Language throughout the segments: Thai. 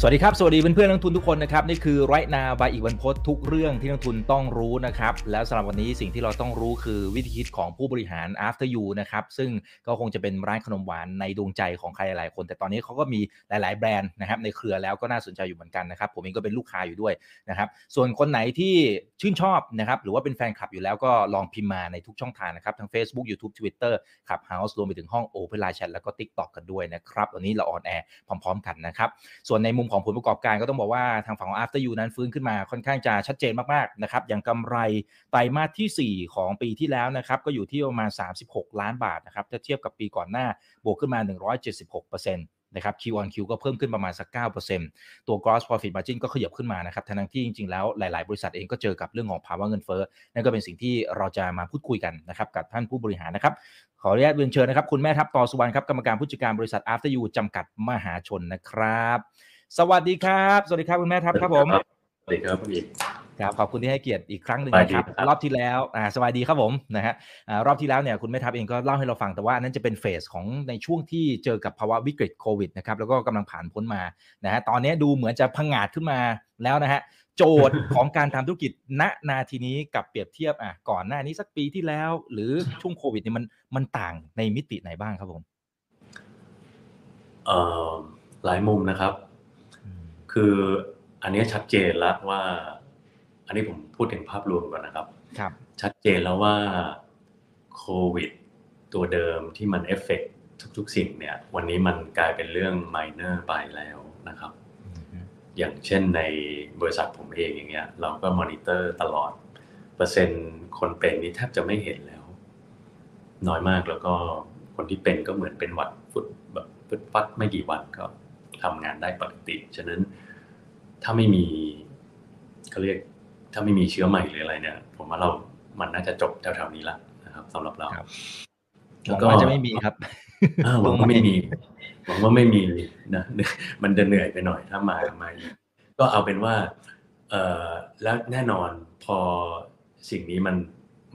สวัสดีครับ สวัสดีเพื่อนๆนักทุนทุกคนนะครับ นี่คือไรนาบายอีกวันพศทุกเรื่องที่นักทุนต้องรู้นะครับ แล้วสำหรับวันนี้สิ่งที่เราต้องรู้คือวิธีคิดของผู้บริหาร after you นะครับ ซึ่งก็คงจะเป็นร้านขนมหวานในดวงใจของใครหลายคน แต่ตอนนี้เขาก็มีหลาย ๆ แบรนด์นะครับในเครือแล้วก็น่าสนใจอยู่เหมือนกันนะครับ ผมเองก็เป็นลูกค้าอยู่ด้วยนะครับ ส่วนคนไหนที่ชื่นชอบนะครับหรือว่าเป็นแฟนคลับอยู่แล้วก็ลองพิมพ์มาในทุกช่องทางนะครับทั้ง Facebook YouTube Twitter Clubhouse รวมไปถึงห้อง Open Line Chat แล้วก็ TikTok กันด้วยนะครับวันนี้เราออนแอร์พร้อม ๆ กันนะครับส่วนในมุมุมของผลประกอบการก็ต้องบอกว่าทางฝั่งของ After You นั้นฟื้นขึ้นมาค่อนข้างจะชัดเจนมากๆนะครับอย่างกำไรไตรมาสที่ 4 ของปีที่แล้วนะครับก็อยู่ที่ประมาณ 36 ล้านบาทนะครับถ้าเทียบกับปีก่อนหน้าบวกขึ้นมา 176%นะครับ Q on Q ก็เพิ่มขึ้นประมาณสัก 9%ตัว gross profit margin ก็ขยับขึ้นมานะครับทั้งที่จริงๆ แล้วหลาย ๆ บริษัทเองก็เจอกับเรื่องของภาวะเงินเฟ้อ นั่นก็เป็นสิ่งที่เราจะมาพูดคุยกันนะครับกับท่านผู้บริหารนะครับ ขออนุญาตเรียนเชิญนะครับ คุณแม่ทัพต่อสุวรรณครับ กรรมการผู้จัดการบริษัท After You จำกัดมหาชนนะครับ สวัสดีครับ สวัสดีครับคุณแม่ทัพครับผมสวัสดีครับคุณอีกครับขอบคุณที่ให้เกียรติอีกครั้งหนึ่งสวัสดีนะครับครับรอบที่แล้วอ่าสวัสดีครับผมนะฮะอ่ารอบที่แล้วเนี่ยคุณแม่ทัพเองก็เล่าให้เราฟังแต่ว่าอันนั้นจะเป็นเฟสของในช่วงที่เจอกับภาวะวิกฤตโควิดนะครับแล้วก็กำลังผ่านพ้นมานะฮะตอนนี้ดูเหมือนจะพังงาดขึ้นมาแล้วนะฮะโจทย์ของการทำธุรกิจณนาทีนี้กับเปรียบเทียบอะก่อนหน้านี้สักปีที่แล้ว หรือช่วงโควิดเนี่ยมันมันต่างในมิติไหนบ้างครับผมเอ่อหลายมุมนะครับ คืออันนี้ชัดเจนแล้วว่า อันนี้ผมพูดถึงภาพรวมก่อนนะครับ ครับ ชัดเจนแล้วว่าโควิด ตัวเดิมที่มันเอฟเฟกทุกๆสิ่งเนี่ย วันนี้มันกลายเป็นเรื่อง minor ไปแล้วนะครับ อย่างเช่นในบริษัทผมเองอย่างเงี้ย เราก็มอนิเตอร์ตลอด เปอร์เซ็นต์คนเป็นนี่แทบจะไม่เห็นแล้ว น้อยมากแล้วก็คนที่เป็นก็เหมือนเป็นหวัดฟุดแบบฟุดฟัดไม่กี่วันก็ทำงานได้ปกติ ฉะนั้น ถ้าไม่มีเขาเรียก ถ้าไม่มีเชื้อใหม่หรืออะไรเนี่ย ผมว่าเรา มันน่าจะจบแถวๆนี้ละนะครับสำหรับเราครับหวังว่าจะไม่มีครับอ่าหวังว่าไม่มีหวังว่าไม่มีนะมันจะเหนื่อยไปหน่อยถ้ามามาอีกก็เอาเป็นว่าเอ่อแล้วแน่นอนพอสิ่งนี้มัน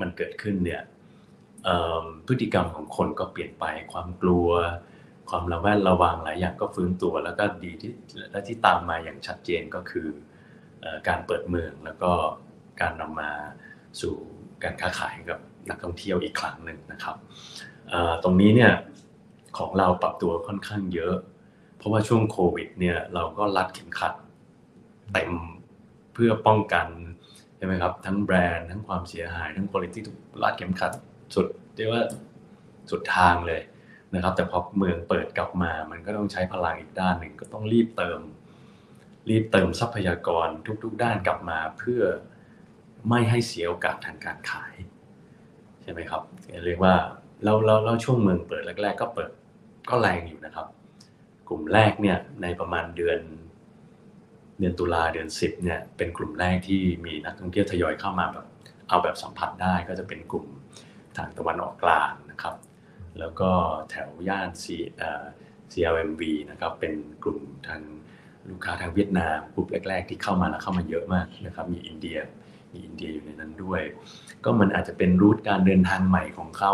มันเกิดขึ้นเนี่ยเอ่อพฤติกรรมของคนก็เปลี่ยนไปความกลัว ความระแวดระวังหลายอย่างก็ฟื้นตัว แล้วก็ดีที่และที่ตามมาอย่างชัดเจนก็คือการเปิดเมืองแล้วก็การนำมาสู่การค้าขายกับนักท่องเที่ยวอีกครั้งหนึ่งนะครับตรงนี้เนี่ยของเราปรับตัวค่อนข้างเยอะ เพราะว่าช่วงโควิดเนี่ยเราก็รัดเข็มขัดเต็มเพื่อป้องกันใช่ไหมครับทั้งแบรนด์ทั้งความเสียหายทั้งคุณภาพทุกรัดเข็มขัดสุดเรียกว่าสุดทางเลย นะครับ แต่พอเมืองเปิดกลับมา มันก็ต้องใช้พลังอีกด้านหนึ่งก็ต้องรีบเติม รีบเติมทรัพยากรทุก ๆ ด้านกลับมาเพื่อไม่ให้เสียโอกาสทางการขายใช่ไหมครับเรียกว่าเราเราเราช่วงเมืองเปิดแรก ๆ ก็เปิดก็แรงอยู่นะครับ กลุ่มแรกเนี่ยในประมาณเดือนเดือนตุลาเดือนสิบเนี่ยเป็นกลุ่มแรกที่มีนักท่องเที่ยวทยอยเข้ามาแบบเอาแบบสัมผัสได้ก็จะเป็นกลุ่มทางตะวันออกกลางนะครับ แล้วก็แถวย่าน CLMV นะครับเป็นกลุ่มทางลูกค้าทางเวียดนามกลุ่มแรก ๆ ที่เข้ามาแล้วเข้ามาเยอะมากนะครับมีอินเดียมีอินเดียอยู่ในนั้นด้วย ก็มันอาจจะเป็นรูทการเดินทางใหม่ของเขา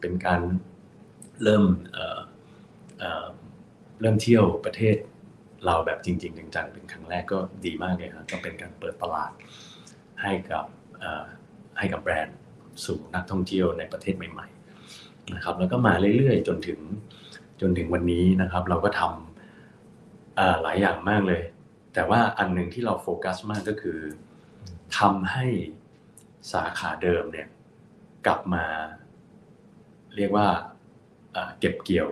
เป็นการเริ่มเเเริ่มเที่ยวประเทศเราแบบจริง ๆ จังๆเป็นครั้งแรกก็ดีมากเลยครับก็เป็นการเปิดตลาดให้กับให้กับแบรนด์สู่นักท่องเที่ยวในประเทศใหม่ ๆ นะครับ แล้วก็มาเรื่อยๆ จนถึงจนถึงวันนี้นะครับ เราก็ทำหลายอย่างมากเลย แต่ว่าอันหนึ่งที่เราโฟกัสมากก็คือทำให้สาขาเดิมเนี่ยกลับมา เรียกว่าเอ่อเก็บเกี่ยว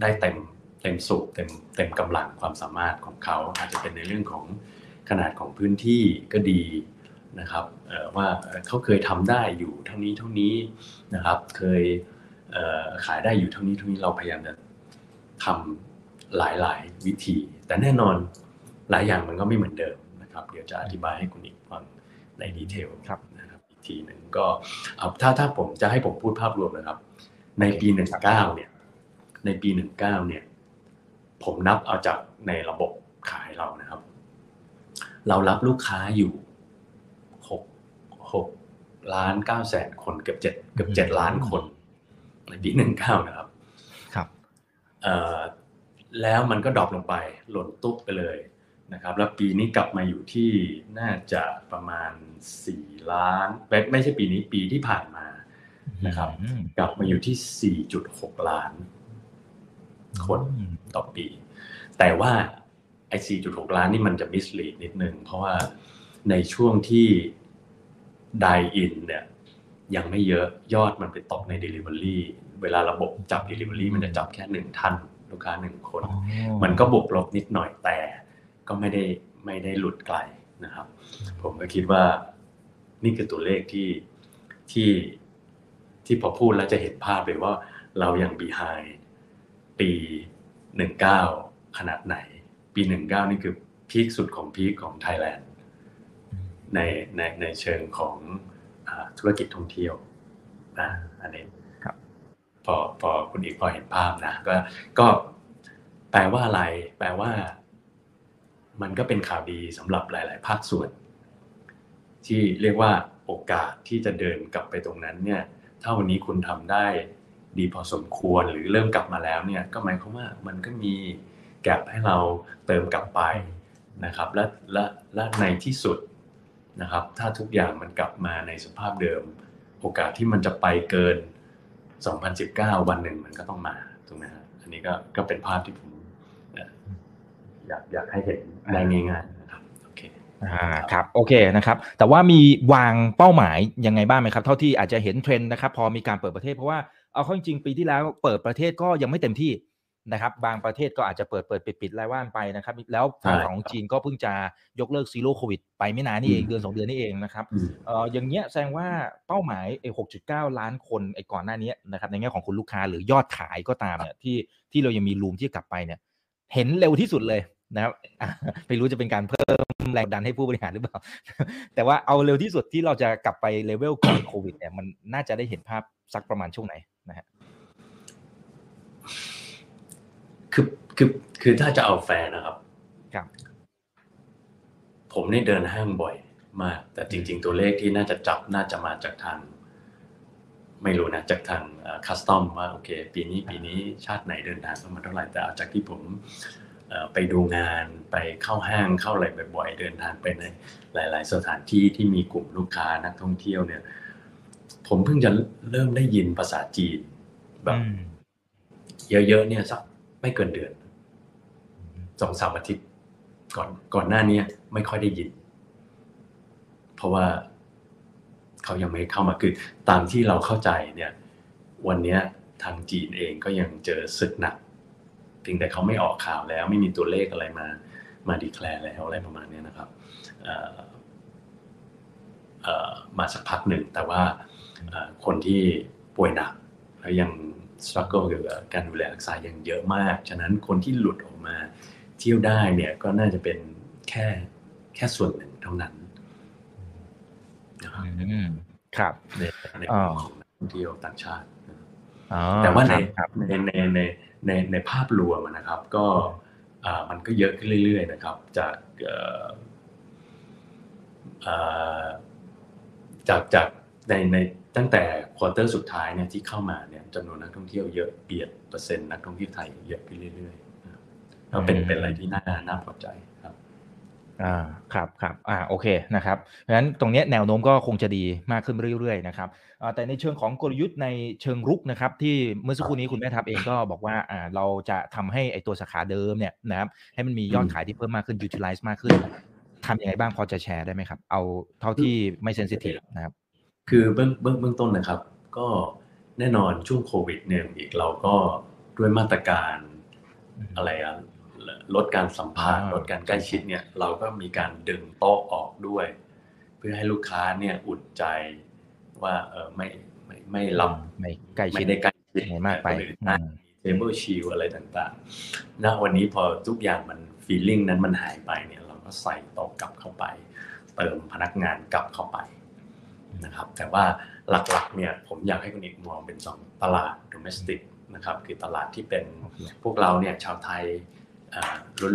ได้เต็มเต็มสูบเต็มเต็มกำลังความสามารถของเขา อาจจะเป็นในเรื่องของขนาดของพื้นที่ก็ดี นะครับเอ่อว่าเอ่อเขาเคยทำได้อยู่เท่านี้เท่านี้นะครับ เคยเอ่อขายได้อยู่เท่านี้เท่านี้เราพยายามจะทำหลายๆวิธี แต่แน่นอนหลายอย่างมันก็ไม่เหมือนเดิมนะครับ เดี๋ยวจะอธิบายให้คุณอีกฟังในดีเทลครับนะครับอีกทีหนึ่งก็เอาถ้าถ้าผมจะให้ผมพูดภาพรวมนะครับ ในปีหนึ่งเก้าเนี่ย ในปีหนึ่งเก้าเนี่ย ผมนับเอาจากในระบบขายเรานะครับ เรารับลูกค้าอยู่ หกหกล้านเก้าแสนคนเกือบเจ็ดเกือบเจ็ดล้านคน ในปีหนึ่งเก้านะครับครับเอ่อแล้วมันก็ดรอปลงไปหล่นตุ๊บไปเลยนะครับ แล้วปีนี้กลับมาอยู่ที่น่าจะประมาณสี่ล้านไม่ไม่ใช่ปีนี้ปีที่ผ่านมานะครับอืมกลับมาอยู่ที่สี่จุดหกล้าน คนอืมต่อปี แต่ว่าไอ้ 4.6 ล้านนี่มันจะมิสลีดนิดนึง เพราะว่าในช่วงที่ ไดอินเนี่ยยังไม่เยอะยอดมันไปตกใน Delivery เวลาระบบจับ Delivery มันจะจับแค่หนึ่งท่านลูกค้าหนึ่งคนอ๋อมันก็บวกลบนิดหน่อยแต่ ก็ไม่ได้ไม่ได้หลุดไกลนะครับ ผมก็คิดว่า นี่คือตัวเลขที่ที่ที่พอพูดแล้วจะเห็นภาพเลยว่าเรายัง behind ปีหนึ่งเก้าขนาดไหน ปีหนึ่งเก้านี่คือพีคสุดของพีคของไทยแลนด์ ในในในเชิงของอาธุรกิจท่องเที่ยวนะอันนี้ครับพอพอคุณอีกพอเห็นภาพนะก็ก็แปลว่าอะไร แปลว่า มันก็เป็นข่าวดีสำหรับหลาย ๆ ภาคส่วน ที่เรียกว่าโอกาสที่จะเดินกลับไปตรงนั้นเนี่ยถ้าวันนี้คุณทำได้ดีพอสมควรหรือเริ่มกลับมาแล้วเนี่ยก็หมายความว่ามันก็มีแกลบให้เราเติมกลับไปนะครับ และและและในที่สุด นะครับ ถ้าทุกอย่างมันกลับมาในสภาพเดิม โอกาสที่มันจะไปเกิน 2019 วันหนึ่งมันก็ต้องมาถูกไหมฮะอันนี้ก็ก็เป็นภาพที่ผมอยากอยากให้เห็นได้ง่ายๆนะครับโอเคอ่าครับโอเคนะครับ แต่ว่ามีวางเป้าหมายยังไงบ้างไหมครับ เท่าที่อาจจะเห็นเทรนด์นะครับ พอมีการเปิดประเทศเพราะว่าเอาเข้าจริงๆปีที่แล้วเปิดประเทศก็ยังไม่เต็มที่ นะครับบางประเทศก็อาจจะเปิดเปิดปิดปิดรายว่านไปนะครับ แล้วฝั่งใช่ของจีนก็เพิ่งจะยกเลิก zero COVID ไปไม่นานนี่เองเดือนสองเดือนนี่เองนะครับอืมเอ่ออย่างเงี้ยแสดงว่าเป้าหมายไอ้หกจุดเก้าล้านคนไอ้ก่อนหน้านี้นะครับในแง่ของคุณลูกค้าหรือยอดขายก็ตามเนี่ยที่ที่เรายังมีรูมที่จะกลับไปเนี่ย เห็นเร็วที่สุดเลยนะครับอะไม่รู้จะเป็นการเพิ่มแรงดันให้ผู้บริหารหรือเปล่า แต่ว่าเอาเร็วที่สุดที่เราจะกลับไปเลเวลก่อนโควิดเนี่ยมันน่าจะได้เห็นภาพสักประมาณช่วงไหนนะฮะ คือคือคือถ้าจะเอาแฟนนะครับ ครับ ผมนี่เดินห้างบ่อยมาก แต่จริง ๆ ตัวเลขที่น่าจะจับน่าจะมาจากทาง ไม่รู้นะจากทางคัสตอมว่าโอเค ปีนี้ปีนี้ชาติไหนเดินทางเข้ามาเท่าไหร่แต่เอาจากที่ผมเอ่อไปดูงานไปเข้าห้างเข้าอะไรบ่อยๆเดินทางไปในหลาย ๆ สถานที่ที่มีกลุ่มลูกค้านักท่องเที่ยวเนี่ย ผมเพิ่งจะเริ่มได้ยินภาษาจีนแบบอืมเยอะๆเนี่ยสัก ไม่เกินเดือนสองสามอาทิตย์ ก่อนก่อนหน้านี้ไม่ค่อยได้ยิน เพราะว่าเขายังไม่เข้ามาคือตามที่เราเข้าใจเนี่ย วันนี้ทางจีนเองก็ยังเจอศึกหนักเพียงแต่เขาไม่ออกข่าวแล้ว ไม่มีตัวเลขอะไรมามาดีแคลร์แล้วอะไรประมาณนี้นะครับมาสักพักหนึ่ง แต่ว่าคนที่ป่วยหนักแล้วยัง สครัลเกิลเกี่ยวกับการดูแลรักษายังเยอะมาก ฉะนั้นคนที่หลุดออกมาเที่ยวได้เนี่ยก็น่าจะเป็นแค่แค่ส่วนหนึ่งเท่านั้นนะครับอืมครับในในอ่าของนักท่องเที่ยวต่างชาติอ๋อแต่ว่าในครับในในในในในภาพรวมอะนะครับ ก็อ่ามันก็เยอะขึ้นเรื่อยๆนะครับ จากเอ่ออ่าจากจากในในตั้งแต่ควอเตอร์สุดท้ายเนี่ยที่เข้ามาเนี่ย จำนวนนักท่องเที่ยวเยอะเบียดเปอร์เซ็นต์นักท่องเที่ยวไทยเยอะขึ้นเรื่อยๆนะครับก็เป็นเป็นอะไรที่น่าน่าพอใจครับอ่าครับครับอ่าโอเคนะครับเพราะฉะนั้นตรงเนี้ยแนวโน้มก็คงจะดีมากขึ้นเรื่อยๆนะครับอ่าแต่ในเชิงของกลยุทธ์ในเชิงรุกนะครับที่เมื่อสักครู่นี้คุณแม่ทัพเองก็บอกว่าอ่าเราจะทำให้ไอตัวสาขาเดิมเนี่ยนะครับให้มันมียอดขายที่เพิ่มมากขึ้น utilize มากขึ้นทำยังไงบ้างพอจะแชร์ได้ไหมครับ เอาเท่าที่ไม่เซนซิทีฟนะครับ คือเบื้องเบื้องเบื้องต้นนะครับ ก็ แน่นอนช่วงโควิดเนี่ยอีกเราก็ด้วยมาตรการอืมอะไรอะลดการสัมผัสอ่าลดการใกล้ชิดเนี่ย เราก็มีการดึงโต๊ะออกด้วย เพื่อให้ลูกค้าเนี่ยอุ่นใจว่าเออไม่ไม่ไม่รับไม่ใกล้ชิไม่ดได้ใกล้ชิดไม่มากไปคนอื่นได้อืมเทเบิลชิลอะไรต่างๆณวันนี้พอทุกอย่างมันฟีลลิ่งนั้นมันหายไปเนี่ย เราก็ใส่โต๊ะกลับเข้าไป เติมพนักงานกลับเข้าไปนะครับ แต่ว่า หลักๆเนี่ยผมอยากให้คุณอีกมองเป็นสองตลาด domestic นะครับคือตลาดที่เป็นโอเคพวกเราเนี่ยชาวไทย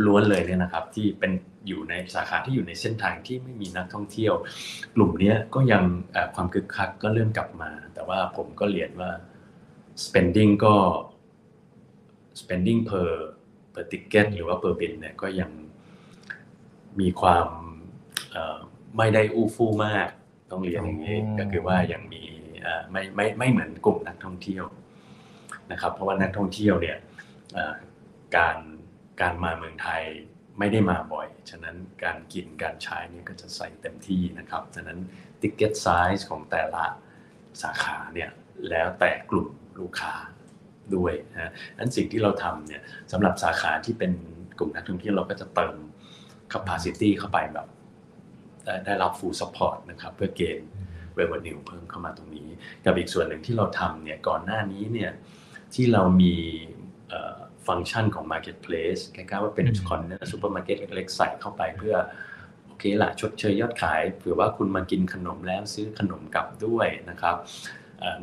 ล้วนๆเลยเนี่ยนะครับที่เป็นอยู่ในสาขาที่อยู่ในเส้นทางที่ไม่มีนักท่องเที่ยว กลุ่มนี้ก็ยังความคึกคักก็เริ่มกลับมา แต่ว่าผมก็เรียนว่า spending ก็ spending per per ticket หรือว่า per bin เนี่ยก็ยังมีความไม่ได้อู้ฟู่มาก ต้องเรียนอย่างนี้ก็คือว่ายังมีไม่ไม่ไม่เหมือนกลุ่มนักท่องเที่ยวนะครับ เพราะว่านักท่องเที่ยวเนี่ยการการมาเมืองไทยไม่ได้มาบ่อย ฉะนั้นการกินการใช้นี่ก็จะใส่เต็มที่นะครับ ฉะนั้น ticket size ของแต่ละสาขาเนี่ยแล้วแต่กลุ่มลูกค้าด้วยนะนั้นสิ่งที่เราทำเนี่ยสำหรับสาขาที่เป็นกลุ่มนักท่องเที่ยวเราก็จะเติม capacity เข้าไปแบบ ได้ได้รับ full support นะครับเพื่อเกณฑ์ revenue เพิ่มเข้ามาตรงนี้ กับอีกส่วนหนึ่งที่เราทำเนี่ยก่อนหน้านี้เนี่ยที่เรามีฟังก์ชันของ Marketplace คล้ายๆว่าเป็น corner ซูเปอร์มาร์เก็ตเล็กๆใส่เข้าไปเพื่อโอเคละชดเชยยอดขายเผื่อว่าคุณมากินขนมแล้วซื้อขนมกลับด้วยนะครับ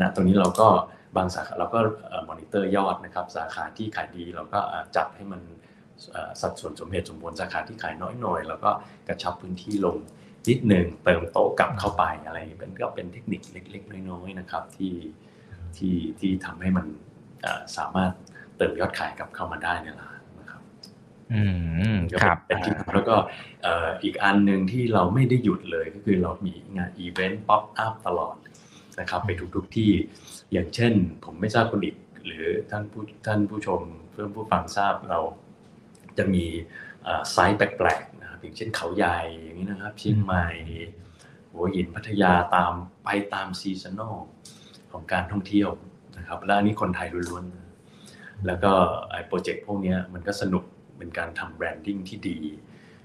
ณตรงนี้เราก็บางสาขาเราก็มอนิเตอร์ยอดนะครับสาขาที่ขายดีเราก็จัดให้มันสัดส่วนสมเหตุสมผลสาขาที่ขายน้อยหน่อยแล้วก็กระชับพื้นที่ลง นิดหนึ่งเติมโต๊ะกลับเข้าไปอะไรเป็นก็เป็นเทคนิคเล็ก ๆ น้อยๆนะครับ ที่ที่ที่ทำให้มันสามารถเติมยอดขายกลับเข้ามาได้ในร้านนะครับอืมครับเป็นที่แล้วก็อีกอันหนึ่งที่เราไม่ได้หยุดเลยก็คือเรามีงาน event pop-up ตลอดนะครับไปทุกๆที่อย่างเช่น ผมไม่ทราบคุณอีกหรือท่านผู้ท่านผู้ชมเพื่อนผู้ฟังทราบเราจะมี site แปลกๆนะครับ อย่างเช่นเขาใหญ่อย่างนี้นะครับเชียงใหม่หัวหินพัทยาตามไปตาม seasonal ของการท่องเที่ยวนะครับและอันนี้คนไทยล้วนๆแล้วก็ไอ้ project พวกนี้มันก็สนุกเป็นการทำ branding ที่ดี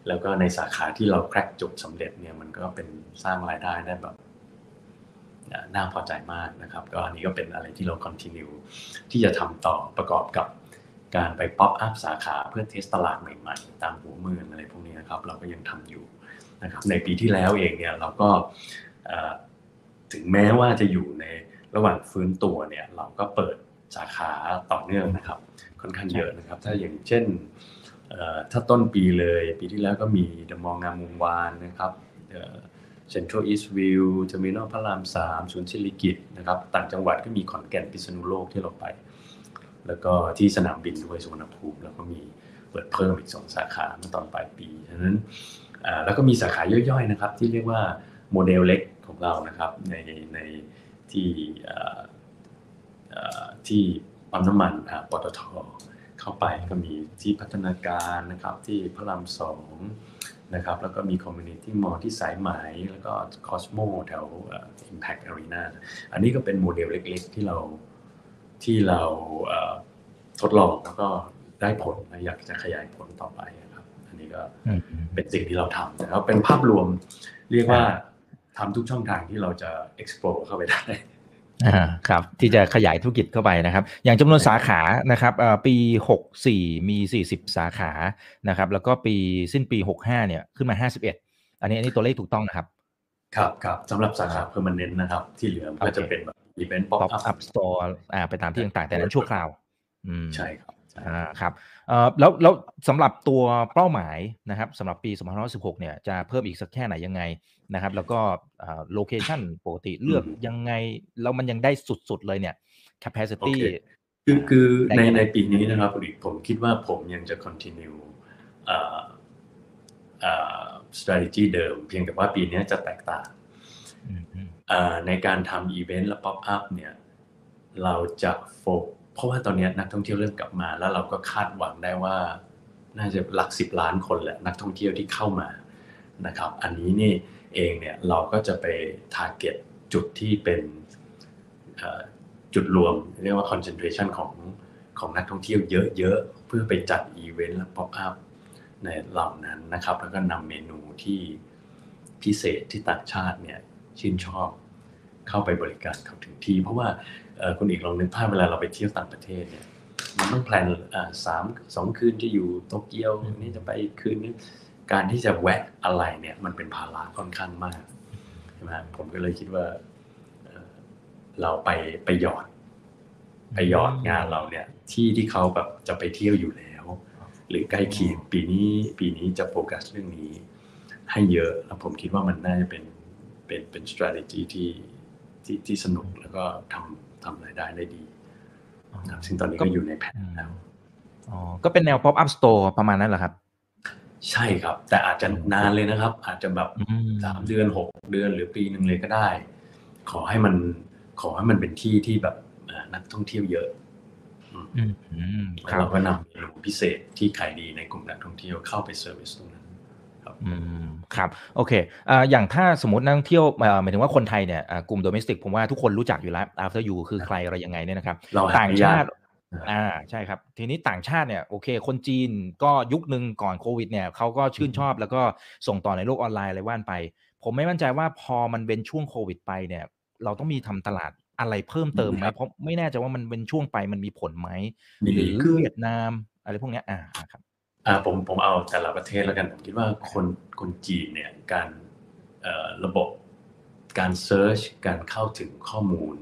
แล้วก็ในสาขาที่เรา crack จบสำเร็จเนี่ยมันก็เป็นสร้างรายได้ได้แบบน่าพอใจมากนะครับ ก็อันนี้ก็เป็นอะไรที่เรา continue ที่จะทำต่อประกอบกับ การไป pop up สาขาเพื่อ test ตลาดใหม่ๆ ตามหัวเมืองอะไรพวกนี้นะครับ เราก็ยังทำอยู่นะครับ ในปีที่แล้วเองเนี่ยเราก็ถึงแม้ว่าจะอยู่ในระหว่างฟื้นตัวเนี่ยเราก็เปิดสาขาต่อเนื่องนะครับ ค่อนข้างเยอะนะครับ ถ้าอย่างเช่นถ้าต้นปีเลยปีที่แล้วก็มีเดอะมอลล์งามวงศ์วานนะครับเซ็นทรัลอีสต์วิวเทอร์มินอล 21พระรามสามศูนย์สิริกิติ์นะครับ ต่างจังหวัดก็มีขอนแก่นพิษณุโลกที่เราไป แล้วก็ที่สนามบินด้วยสุวรรณภูมิแล้วก็มีเปิดเพิ่มอีกสองสาขาเมื่อตอนปลายปีฉะนั้นแล้วก็มีสาขาย่อยๆนะครับ ที่เรียกว่าโมเดลเล็กของเรานะครับในในที่ที่ปั๊มน้ำมันปตทเข้าไปก็มีที่พัฒนาการนะครับที่พระรามสองนะครับแล้วก็มี community mall ที่สายไหมแล้วก็คอสโมแถว Impact Arena อันนี้ก็เป็นโมเดลเล็กๆ ที่เรา ที่เราทดลองแล้วก็ได้ผลอยากจะขยายผลต่อไปครับ อันนี้ก็เป็นสิ่งที่เราทำนะครับเป็นภาพรวมเรียกว่าทำทุกช่องทางที่เราจะ explore เข้าไปได้อ่าครับที่จะขยายธุรกิจเข้าไปนะครับ อย่างจำนวนสาขานะครับปีหกสี่มีสี่สิบสาขานะครับ แล้วก็ปีสิ้นปีหกห้าเนี่ยขึ้นมาห้าสิบเอ็ดอันนี้อันนี้ตัวเลขถูกต้องนะครับ ครับครับสำหรับสาขาเพิ่มมันเน้นนะครับ ที่เหลือก็จะเป็นแบบ อีเวนต์ป๊อปอัพ store อ่าไปตามที่ต่างๆ แต่นั้นชั่วคราวอืมใช่ครับอ่าครับเอ่อแล้วแล้วสำหรับตัวเป้าหมายนะครับสำหรับปี2516เนี่ยจะเพิ่มอีกสักแค่ไหนยังไงนะครับ แล้วก็ location ปกติเลือกยังไง แล้วมันยังได้สุดๆเลยเนี่ย capacity คือคือในในปีนี้นะครับผมคิดว่าผมยังจะ continue อ่าอ่า strategy เดิม เพียงแต่ว่าปีนี้จะแตกต่าง ในการทำอีเวนต์และ pop up เนี่ยเราจะโฟกเพราะว่าตอนนี้นักท่องเที่ยวเริ่มกลับมา แล้วเราก็คาดหวังได้ว่า น่าจะหลักสิบล้านคนแหละนักท่องเที่ยวที่เข้ามานะครับ อันนี้นี่เองเนี่ยเราก็จะไป target จุดที่เป็นจุดรวม เรียกว่า concentration ของของนักท่องเที่ยวเยอะๆ เพื่อไปจัดอีเวนต์และ pop up ในเหล่านั้นนะครับ แล้วก็นำเมนูที่พิเศษที่ต่างชาติเนี่ย ชื่นชอบ เข้าไปบริการเขาถึงที่ เพราะว่าคุณเอกลองนึกภาพเวลาเราไปเที่ยวต่างประเทศเนี่ยมันต้องแพลนสามสองคืนจะอยู่โตเกียวนี่จะไปคืนนี้การที่จะแวะอะไรเนี่ยมันเป็นภาระค่อนข้างมากใช่ไหมผมก็เลยคิดว่าเราไปไปหยอด ไปหยอดงานเราเนี่ย ที่ที่เขาแบบจะไปเที่ยวอยู่แล้ว หรือใกล้เคียงปีนี้ปีนี้จะโฟกัสเรื่องนี้ ให้เยอะแล้วผมคิดว่ามันน่าจะเป็น เป็นเป็น strategy ที่ที่ที่สนุกแล้วก็ทำทำรายได้ได้ดีนะครับซึ่งตอนนี้ก็อยู่ในแผนแล้วอ๋อก็เป็นแนว pop up store ประมาณนั้นเหรอครับ ใช่ครับ แต่อาจจะนานเลยนะครับ อาจจะแบบอืมสามเดือนหกเดือนหรือปีหนึ่งเลยก็ได้ ขอให้มันขอให้มันเป็นที่ที่แบบเอ่อนักท่องเที่ยวเยอะอืมอืมคแล้วรับเราก็นำเมนูพิเศษที่ขายดีในกลุ่มนักท่องเที่ยวเข้าไปเซอร์วิสตรงนั้น อืมครับโอเคอ่าอย่างถ้าสมมตินักท่องเที่ยวเอ่อหมายถึงว่าคนไทยเนี่ยอ่ากลุ่ม domestic ผมว่าทุกคนรู้จักอยู่แล้ว after you คือใครอะไรยังไงเนี่ยนะครับเราหาต่างไม่ยากชาติอ่าใช่ครับ ทีนี้ต่างชาติเนี่ยโอเค คนจีนก็ยุคหนึ่งก่อนโควิดเนี่ยเขาก็ชื่นชอบแล้วก็ส่งต่อในโลกออนไลน์อะไรว่านไป ผมไม่มั่นใจว่าพอมันเป็นช่วงโควิดไปเนี่ย เราต้องมีทำตลาดอะไรเพิ่มเติมไหมเพราะไม่แน่ใจว่ามันเป็นช่วงไปมันมีผลไหมมีหรือคือเวียดนาม อะไรพวกเนี้ยอ่าครับอ่า ผมผมเอาแต่ละประเทศแล้วกันผมคิดว่าคนคนจีนเนี่ยการระบบการ search การเข้าถึงข้อมูล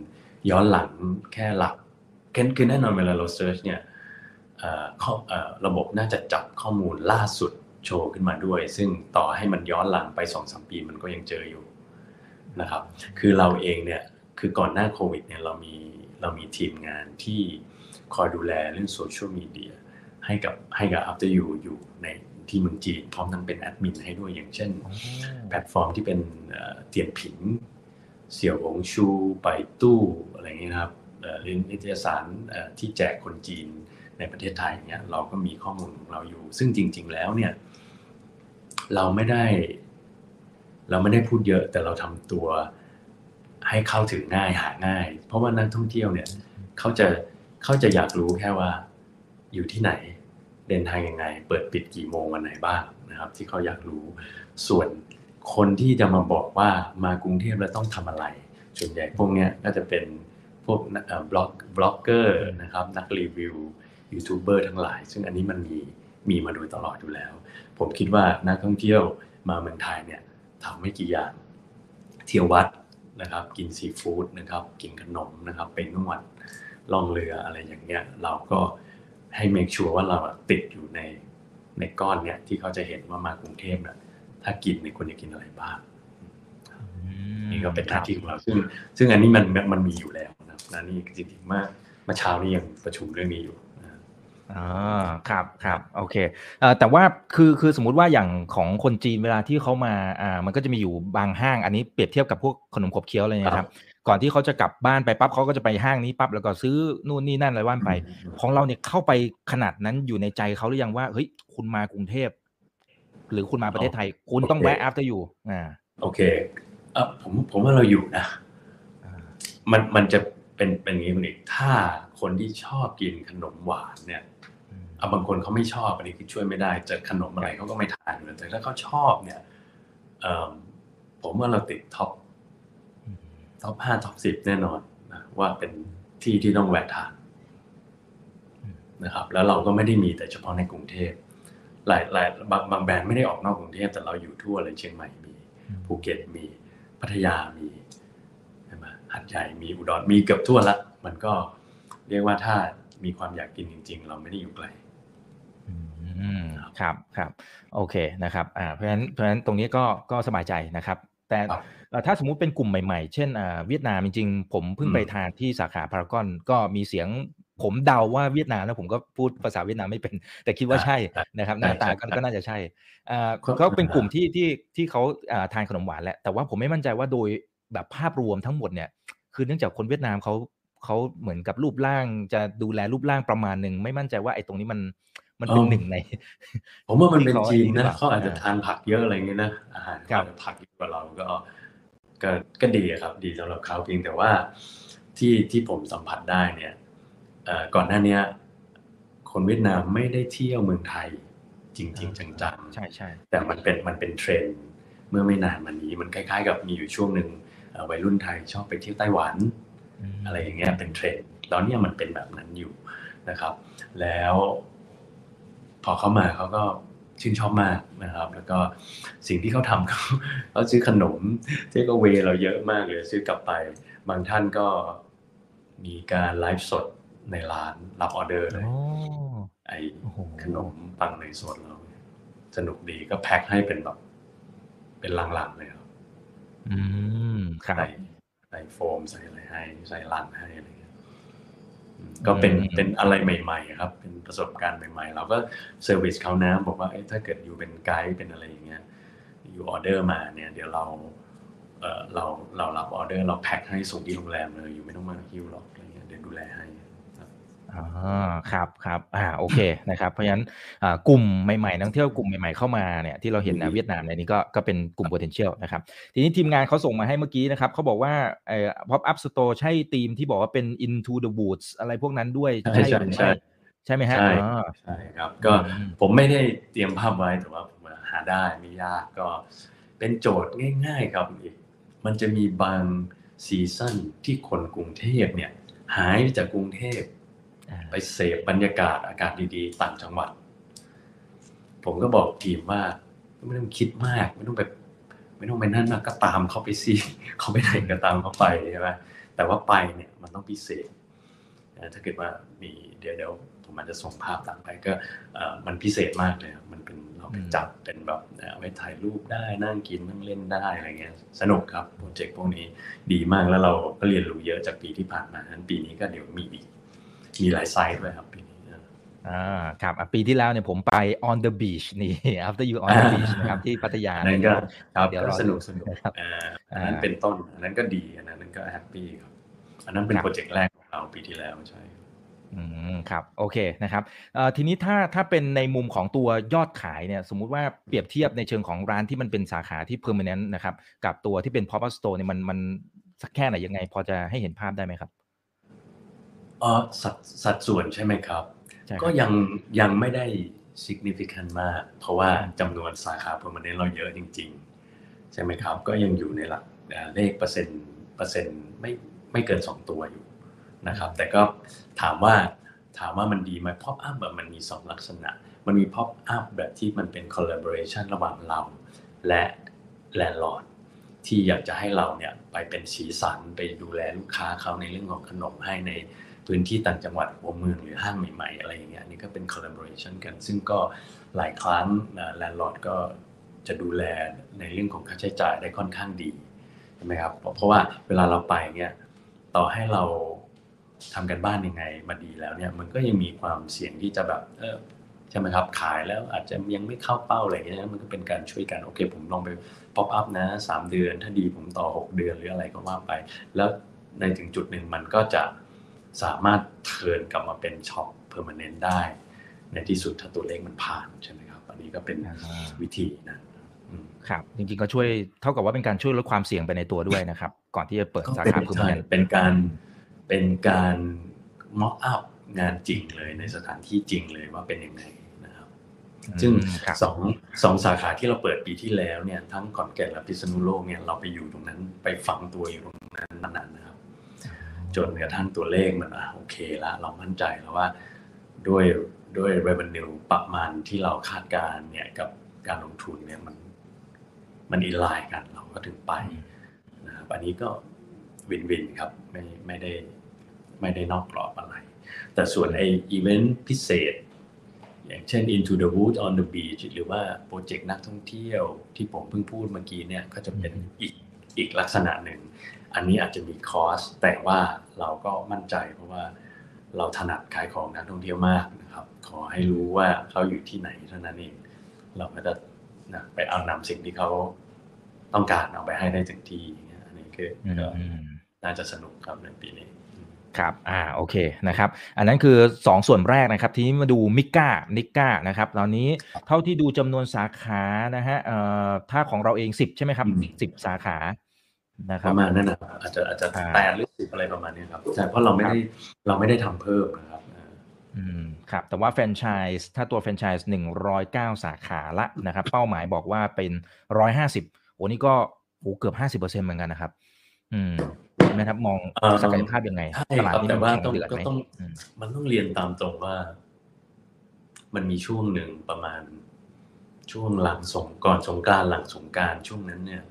ย้อนหลังแค่หลักคือแน่นอนเวลาเรา search เนี่ยเอ่อข้อเอ่อระบบน่าจะจับข้อมูลล่าสุดโชว์ขึ้นมาด้วย ซึ่งต่อให้มันย้อนหลังไปสองสามปีมันก็ยังเจออยู่นะครับ คือเราเองเนี่ยคือก่อนหน้าโควิดเนี่ยเรามีเรามีทีมงานที่คอยดูแลเรื่องโซเชียลมีเดีย ให้กับให้กับ After You อยู่ในที่เมืองจีน พร้อมทั้งเป็นแอดมินให้ด้วยอย่างเช่น แพลตฟอร์มที่เป็นเอ่อเตียนผิง เสี่ยวหงชูไปตู้อะไรอย่างเงี้ยนะครับเอ่อเรียนนิตยสารเอ่อที่แจกคนจีนในประเทศไทยอย่างเงี้ยเราก็มีข้อมูลของเราอยู่ ซึ่งจริง ๆ แล้วเนี่ยเราไม่ได้ เราไม่ได้พูดเยอะแต่เราทำตัวให้เข้าถึงง่ายหาง่าย เพราะว่านักท่องเที่ยวเนี่ยเขาจะเขาจะอยากรู้แค่ว่าอยู่ที่ไหน เดินทางยังไง เปิดปิดกี่โมงวันไหนบ้างนะครับ ที่เขาอยากรู้ส่วนคนที่จะมาบอกว่ามากรุงเทพแล้วต้องทำอะไร ส่วนใหญ่พวกเนี้ยก็จะเป็นพวก blog blogger นะครับนัก review YouTuber ทั้งหลาย ซึ่งอันนี้มันมีมีมาโดยตลอดอยู่แล้ว ผมคิดว่านักท่องเที่ยวมาเมืองไทยเนี่ยทำไม่กี่อย่างเที่ยววัดนะครับ กินซีฟู้ดนะครับ กินขนมนะครับ ไปนวดล่องเรืออะไรอย่างเงี้ย เราก็ ให้เมคชัวร์ว่าเราติดอยู่ในในก้อนเนี้ยที่เขาจะเห็นว่ามากรุงเทพเนี่ยถ้ากินเนี่ยควรจะกินอะไรบ้างนี่ก็เป็นหน้าที่ของเรา ซึ่ง ซึ่งอันนี้มันมันมีอยู่แล้วนะนะนี่จริงๆมื่อเมื่อเช้านี้ยังประชุมเรื่องนี้อยู่นะอ่าครับครับโอเคเอ่อแต่ว่าคือคือสมมุติว่าอย่างของคนจีนเวลาที่เขามาอ่ามันก็จะมีอยู่บางห้าง อันนี้เปรียบเทียบกับพวกขนมขบเคี้ยวอะไรเนี่ยครับ ก่อนที่เขาจะกลับบ้านไปปั๊บเขาก็จะไปห้างนี้ปั๊บแล้วก็ซื้อนู่นนี่นั่นอะไรว่านไป ของเราเนี่ยเข้าไปขนาดนั้นอยู่ในใจเขาหรือยังว่าเฮ้ยคุณมากรุงเทพหรือคุณมาประเทศไทย คุณต้องแวะ after you อ่าโอเคเออผมผมว่าเราอยู่นะอ่ามันมันจะเป็นเป็นอย่างนี้คุณเอกถ้าคนที่ชอบกินขนมหวานเนี่ยอืมเอาบางคนเขาไม่ชอบอันนี้คือช่วยไม่ได้เจอขนมอะไรเขาก็ไม่ทานอยู่แล้วแต่ถ้าเขาชอบเนี่ยเอิ่มผมว่าเราติด top อืม top ห้า top สิบแน่นอนนะว่าเป็นที่ที่ต้องแวะทานอืมนะครับ แล้วเราก็ไม่ได้มีแต่เฉพาะในกรุงเทพหลายหลายบางบางแบรนด์ไม่ได้ออกนอกกรุงเทพแต่เราอยู่ทั่วเลยเชียงใหม่มีภูเก็ตมีพัทยามีใช่ไหมหัดใหญ่มีอุดรมีเกือบทั่วละ มันก็เรียกว่าถ้ามีความอยากกินจริง ๆ เราไม่ได้อยู่ไกลอืมครับครับโอเคนะครับอ่าเพราะฉะนั้นเพราะฉะนั้นตรงนี้ก็ก็สบายใจนะครับ แต่ครับเอ่อ ถ้าสมมุติเป็นกลุ่มใหม่ๆ เช่นอ่าเวียดนามจริงๆ ผมเพิ่งอืมไปทานที่สาขาพารากอนก็มีเสียงผมเดาว่าเวียดนามแล้วผมก็พูดภาษาเวียดนามไม่เป็น แต่คิดว่าใช่นะครับหน้าตาก็ก็น่าจะใช่อ่าครับก็เป็นกลุ่มที่ที่ที่เขาอ่าทานขนมหวานแหละแต่ว่าผมไม่มั่นใจว่าโดยแบบภาพรวมทั้งหมดเนี่ย คือเนื่องจากคนเวียดนามเขาเขาเหมือนกับรูปร่างจะดูแลรูปร่างประมาณหนึ่งไม่มั่นใจว่าไอ้ตรงนี้มันมันเป็นอ๋อหนึ่งใน ผมว่ามันเป็นที่เขาจีนอันนี้หรือเปนะล่าเขาอาจจะอ่าทานผักเยอะอะไรเงี้ยนะอาหารครับเขาอาจจะผักเยอะกว่าเราก็ ก็ก็ดีอะครับดีสำหรับเขาเพียงแต่ว่าที่ที่ผมสัมผัสได้เนี่ยเอ่อก่อนหน้าเนี้ยคนเวียดนามไม่ได้เที่ยวเมืองไทย จริง ๆ จังๆใช่ใช่แต่มันเป็นมันเป็นเทรนด์เมื่อไม่นานมานี้ มันคล้าย ๆ กับมีอยู่ช่วงหนึ่งเอ่อวัยรุ่นไทยชอบไปเที่ยวไต้หวันมอะไรอย่างเงี้ยเป็นเทรนด์ตอนเนี้ยมันเป็นแบบนั้นอยู่นะครับ แล้ว พอเข้ามาเขาก็ ชื่นชอบมากนะครับ แล้วก็สิ่งที่เขาทำเขาเขาซื้อขนม takeaway เราเยอะมากเลยซื้อกลับไป บางท่านก็มีการไลฟ์สดในร้านรับออเดอร์เลยโอ้ไอไอโอ้โหขนมปังในสดเราสนุกดีก็แพ็คให้เป็นแบบ เป็นลังๆเลยครับอืมครับใส่ใส่โฟมใส่อะไรให้ ใส่ลังให้อะไรเงี้ยอืม ก็เป็นอืมเป็นอะไรใหม่ ๆ ครับ เป็นประสบการณ์ใหม่ๆ เราก็เซอร์วิสเขานะบอกว่าเอ้ยถ้าเกิดอยู่เป็นไกด์เป็นอะไรอย่างเงี้ยอยู่ออเดอร์มาเนี่ย เดี๋ยวเราเออเราเรารับออเดอร์เราแพ็คให้ส่งที่โรงแรมเลยอยู่ไม่ต้องมาฮิ้วหรอกอะไรเงี้ยเดี๋ยวดูแลให้ครับ อ๋อครับครับอ่าโอเคนะครับ เพราะฉะนั้นอ่ากลุ่มใหม่ๆนักท่องเที่ยวกลุ่มใหม่ๆเข้ามาเนี่ยที่เราเห็นนะอืมเวียดนามในนี้ก็ก็เป็นกลุ่ม potential นะครับ ทีนี้ทีมงานเขาส่งมาให้เมื่อกี้นะครับเขาบอกว่าเอ่อ pop up store ใช่ทีมที่บอกว่าเป็น into the woods อะไรพวกนั้นด้วยใช่ใช่หรือใช่ไม่ใช่ไหมฮะใช่อ๋อใช่ครับ ก็อืมผมไม่ได้เตรียมภาพไว้แต่ว่าผมหาได้ไม่ยากก็เป็นโจทย์ง่าย ๆ ครับอีกมันจะมีบางซีซั่นที่คนกรุงเทพเนี่ย หายจากกรุงเทพอ่า ไปเสพบรรยากาศอากาศดีๆ ต่างจังหวัด ผมก็บอกทีมว่าไม่ต้องคิดมากไม่ต้องไปไม่ต้องไปนั่นนะก็ตามเขาไปสิเขาไปไหนก็ตามเขาไปใช่ไหมแต่ว่าไปเนี่ยมันต้องพิเศษนะถ้าเกิดว่ามีเดี๋ยวเดี๋ยวผมอาจจะส่งภาพตามไปก็เอ่อมันพิเศษมากเลยครับมันเป็นเราไปจัดเป็นแบบเอาไปถ่ายรูปได้นั่งกินนั่งเล่นได้อะไรเงี้ยสนุกครับโปรเจกต์พวกนี้ดีมากแล้วเราก็เรียนรู้เยอะจากปีที่ผ่านมานั้นปีนี้ก็เดี๋ยวมีอีก มีหลายไซต์ด้วยครับปีนี้นะอ่าครับอะปีที่แล้วเนี่ยผมไป on the beach นี่ after you on the อ่า beach นะครับที่พัทยาอันนั้นก็ครับเดี๋ยวก็รอสนุกดูสนุกนะครับอ่าอ่าอันนั้นเป็นต้นอันนั้นก็ดีอันนั้นก็แฮปปี้ครับอันนั้นเป็นครับโปรเจกต์แรกของเราปีที่แล้วใช่อืมครับโอเคนะครับเอ่อทีนี้ถ้าถ้าเป็นในมุมของตัวยอดขายเนี่ยสมมุติว่าเปรียบเทียบในเชิงของร้านที่มันเป็นสาขาที่ permanent นะครับกับตัวที่เป็น pop up store เนี่ยมันมันสักแค่ไหนยังไง พอจะให้เห็นภาพได้ไหมครับ เออสัดสัดส่วนใช่ไหมครับ ใช่ครับก็ยังยังไม่ได้ significant มาก เพราะว่าจำนวนสาขา permanent เราเยอะจริง ๆ ใช่ไหมครับ ก็ยังอยู่ในหลักเอ่อเลขเปอร์เซ็นต์เปอร์เซ็นต์ไม่ไม่เกิน 2 ตัวอยู่นะครับ แต่ก็ถามว่าถามว่ามันดีไหม pop up แบบมันมี 2 ลักษณะ มันมี pop up แบบที่มันเป็น collaboration ระหว่างเรา และ landlord ที่อยากจะให้เราเนี่ยไปเป็นสีสันไปดูแลลูกค้าเขาในเรื่องของขนมให้ใน พื้นที่ต่างจังหวัดหัวเมืองหรือห้างใหม่ ๆ อะไรอย่างเงี้ยนี่ก็เป็น collaboration กัน ซึ่งก็หลายครั้ง landlord ก็จะดูแลในเรื่องของค่าใช้จ่ายได้ค่อนข้างดีใช่ไหมครับเพราะว่าเวลาเราไปเนี่ยต่อให้เราทำกันบ้านยังไงมาดีแล้วเนี่ยมันก็ยังมีความเสี่ยงที่จะแบบเออใช่ไหมครับขายแล้วอาจจะยังไม่เข้าเป้าอะไรอย่างเงี้ยมันก็เป็นการช่วยกันโอเค ผมลองไป pop up นะสามเดือน ถ้าดีผมต่อ 6 เดือนหรืออะไรก็ว่าไป แล้วในถึงจุดหนึ่งมันก็จะ สามารถ turn กลับมาเป็น shop permanent ได้ ในที่สุดถ้าตัวเลขมันผ่านใช่ไหมครับ อันนี้ก็เป็นอ่าวิธีนะอืมครับ จริงๆก็ช่วยเท่ากับว่าเป็นการช่วยลดความเสี่ยงไปในตัวด้วยนะครับ ก่อนที่จะเปิดก็สาเป็นขา permanent ใช่เป็นการเป็นการม็อกอัพงานจริงเลยในสถานที่จริงเลยว่าเป็นยังไงนะครับซึ่งอืมครับสองสองสาขาที่เราเปิดปีที่แล้วเนี่ยทั้งขอนแก่นและพิษณุโลกเนี่ยเราไปอยู่ตรงนั้นไปฝังตัวอยู่ตรงนั้นนานๆนะครับ จนกระทั่งตัวเลขมันอะโอเคละเรามั่นใจแล้วว่าด้วยด้วย revenue ประมาณที่เราคาดการณ์เนี่ยกับการลงทุนเนี่ยมันมัน in line กันเราก็ถึงไปนะครับอันนี้ก็ win-win ครับไม่ไม่ได้ไม่ได้นอกกรอบอะไร แต่ส่วนไออีเวนต์พิเศษ อย่างเช่น Into the Woods on the Beach หรือว่าโปรเจกต์นักท่องเที่ยวที่ผมเพิ่งพูดเมื่อกี้เนี่ยก็จะเป็นอืมอีกอีกลักษณะหนึ่ง อันนี้อาจจะมีคอสแต่ว่าเราก็มั่นใจเพราะว่าเราถนัดขายของนักท่องเที่ยวมากนะครับ ขอให้รู้ว่าเขาอยู่ที่ไหนเท่านั้นเอง เราก็จะนะไปเอานำสิ่งที่เขาต้องการเอาไปให้ได้ถึงที่อย่างเงี้ยอันนี้คืออืมก็อืมน่าจะสนุกครับในปีนี้อืมครับอ่าโอเคนะครับ อันนั้นคือ 2 ส่วนแรกนะครับ ทีนี้มาดูมิก้านิก้านะครับตอนนี้เท่าที่ดูจำนวนสาขานะฮะเอ่อถ้าของเราเอง 10 ใช่ไหมครับ 10 สาขา นะคปรับระมาณนั้นนะครับอาจจะอาจจะอ่าแปดหรือสิบอะไรประมาณนี้ครับใช่เพราะเราไม่ได้เราไม่ได้ทำเพิ่มนะครับอ่าอืมครับแต่ว่าแฟรนไชส์ถ้าตัวแฟรนไชส์109สาขาละนะครับเป้าหมายบอกว่าเป็น150โอ้นี่ก็โอ้เกือบ50%เหมือนกันนะครับ อืมนะครับมองเอ่อศักยภาพยังไงใช่ตลาดครับนี้แต่มันว่าแข็งต้องเดือดก็ไหมต้องอืมมันต้องเรียนตามตรงว่า มันมีช่วงหนึ่งประมาณช่วงหลังสงก่อนสงกรารหลังสงกรารช่วงนั้นเนี่ย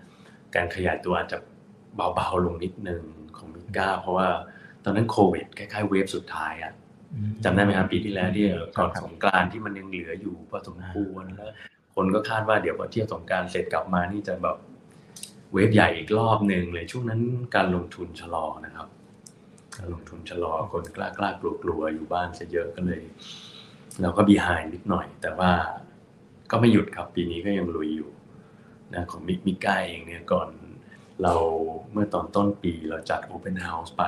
การขยายตัวอาจจะ เบาๆลงนิดนึงของมิก้าเพราะว่าตอนนั้นโควิดคล้ายๆเวฟสุดท้ายอะจำได้ไหมครับปีที่แล้วที่ก่อนครับสงกรานต์ที่มันยังเหลืออยู่พอสมควรแล้ว คนก็คาดว่าเดี๋ยวพอเที่ยวสงกรารเสร็จกลับมานี่จะแบบเวฟใหญ่อีกรอบหนึ่งเลยช่วงนั้นการลงทุนชะลอนะครับ การลงทุนชะลอคนกล้ากล้ากลัวกลัวๆอยู่บ้านซะเยอะก็เลยเราก็บีไฮนิดหน่อย แต่ว่าก็ไม่หยุดครับปีนี้ก็ยังลุยอยู่นะของมิกมิก้าเองเนี่ยก่อน เราเมื่อตอนต้นปีเราจัด Open House ไป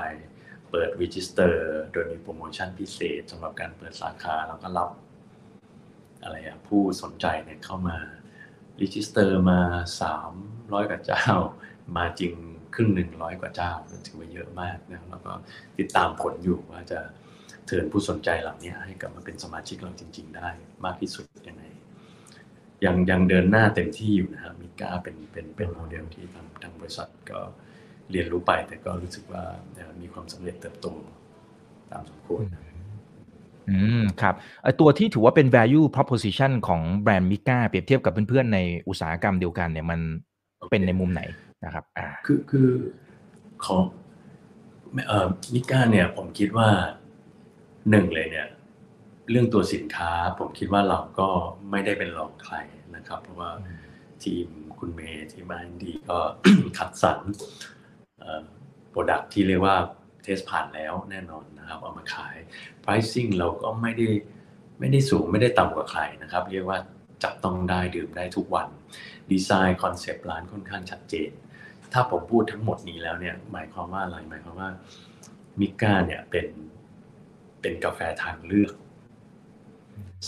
เปิด Register โดยมีโปรโมชั่นพิเศษสำหรับการเปิดสาขาแล้วก็รับอะไรอะผู้สนใจเนี่ยเข้ามา Register มา 300 กว่าเจ้า มาจริงครึ่งหนึ่งร้อยกว่าเจ้าถือว่าเยอะมากนะแล้วก็ติดตามผลอยู่ว่าจะเชิญผู้สนใจเหล่านี้ให้กลับมาเป็นสมาชิกเราจริง ๆ ได้มากที่สุดยังไง ยังยังเดินหน้าเต็มที่อยู่นะครับมิก้าเป็นเป็นเป็นโมเดลที่ทางทางบริษัทก็เรียนรู้ไป แต่ก็รู้สึกว่าเอ่อมีความสำเร็จเติบโตตามสมควรอืมครับไอตัวที่ถือว่าเป็น value proposition ของแบรนด์มิก้าเปรียบเทียบกับเพื่อนๆ ในอุตสาหกรรมเดียวกันเนี่ยมันเป็นในมุมไหนนะครับอ่าคือคือของเอ่อมิก้าเนี่ยผมคิดว่าหนึ่งเลยเนี่ย เรื่องตัวสินค้าผมคิดว่าเราก็ไม่ได้เป็นรองใครนะครับ เพราะว่าทีมคุณเมย์ที่มาดีก็คัดสรรโปรดักที่เรียกว่าเทสผ่านแล้วแน่นอนนะครับ เอามาขาย pricing เราก็ไม่ได้ไม่ได้สูงไม่ได้ต่ำกว่าใครนะครับ เรียกว่าจับต้องได้ดื่มได้ทุกวัน ดีไซน์คอนเซปต์ร้านค่อนข้างชัดเจน ถ้าผมพูดทั้งหมดนี้แล้วเนี่ยหมายความว่าอะไรหมายความว่ามิก้าเนี่ยเป็นเป็นกาแฟทางเลือก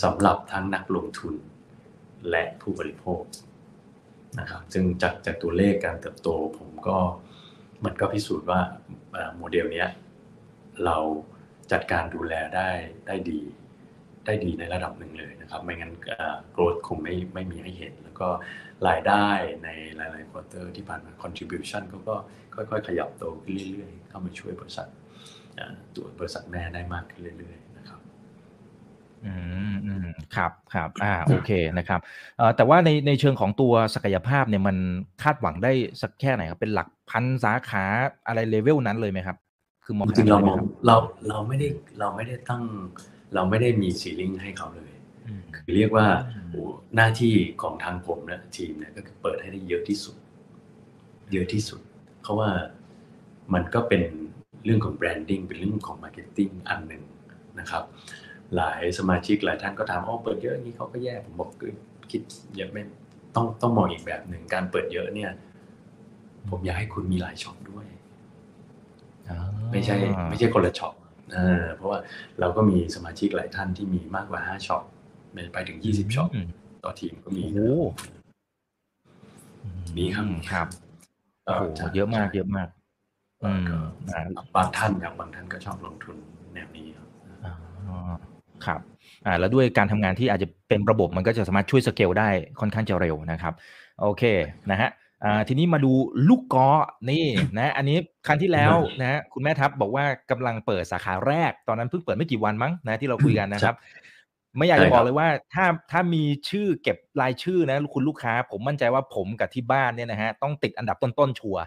สำหรับทั้งนักลงทุนและผู้บริโภคนะครับซึ่งจากจากตัวเลขการเติบโตผมก็มันก็พิสูจน์ว่าโมเดลเนี้ยเราจัดการดูแลได้ได้ดีได้ดีในระดับหนึ่งเลยนะครับ ไม่งั้นโกรธคงไม่ไม่มีให้เห็น แล้วก็รายได้ในหลายๆควอเตอร์ที่ผ่านมา contribution เขาก็ค่อยๆ ขยับโตขึ้นเรื่อยๆ เข้ามาช่วยบริษัทตัวบริษัทแม่ได้มากขึ้นเรื่อยๆ อืมอืมครับครับอ่าโอเคนะครับเอ่อแต่ว่าในในเชิงของตัวศักยภาพเนี่ยมันคาดหวังได้สักแค่ไหนครับเป็นหลักพันสาขาอะไรเลเวลนั้นเลยไหมครับ คือมองจริงๆเราขนดมนั้นองไหคบเราเราไม่ได้เราไม่ได้ตั้ง เราไม่ได้มีซีลิงให้เขาเลยอืมคือเรียกว่าอืมโอ้หน้าที่ของทางผมนะทีมเนี่ยก็คือเปิดให้ได้เยอะที่สุด เยอะที่สุด เพราะว่ามันก็เป็นเรื่องของแบรนดิ้งเป็นเรื่องของมาร์เก็ตติ้งอันหนึ่งนะครับ หลายสมาชิกหลายท่านก็ถามอ๋อเปิดเยอะอย่างนี้เขาก็แย่ผมบอกคือคิดอย่าไม่ต้องต้องมองอีกแบบหนึ่งการเปิดเยอะเนี่ย ผมอยากให้คุณมีหลายช็อปด้วยอ่าไม่ใช่ ไม่ใช่คนละช็อปอ่าเพราะว่าเราก็มีสมาชิกหลายท่านที่มีมากกว่า5ช็อปไปถึง20ช็อปอืมต่อทีมก็มีโอ้โหมีครับอืมครับโอ้โหใช่เยอะมากเยอะมากอืมก็อ่าบางท่านครับบางท่านก็ชอบลงทุนแนวนี้ครับอ๋อ ครับอ่าแล้วด้วยการทำงานที่อาจจะเป็นระบบมันก็จะสามารถช่วยสเกลได้ค่อนข้างจะเร็วนะครับ โอเคนะฮะอ่าทีนี้มาดูลูกกอนี่นะ อันนี้ครั้งที่แล้วนะฮะคุณแม่ทัพบอกว่ากำลังเปิดสาขาแรกตอนนั้นเพิ่งเปิดไม่กี่วันมั้งนะที่เราคุยกันนะครับ ไม่อยากจะบอกเลยว่าถ้าถ้ามีชื่อเก็บรายชื่อนะคุณลูกค้า ผมมั่นใจว่าผมกับที่บ้านเนี่ยนะฮะต้องติดอันดับต้นๆชัวร์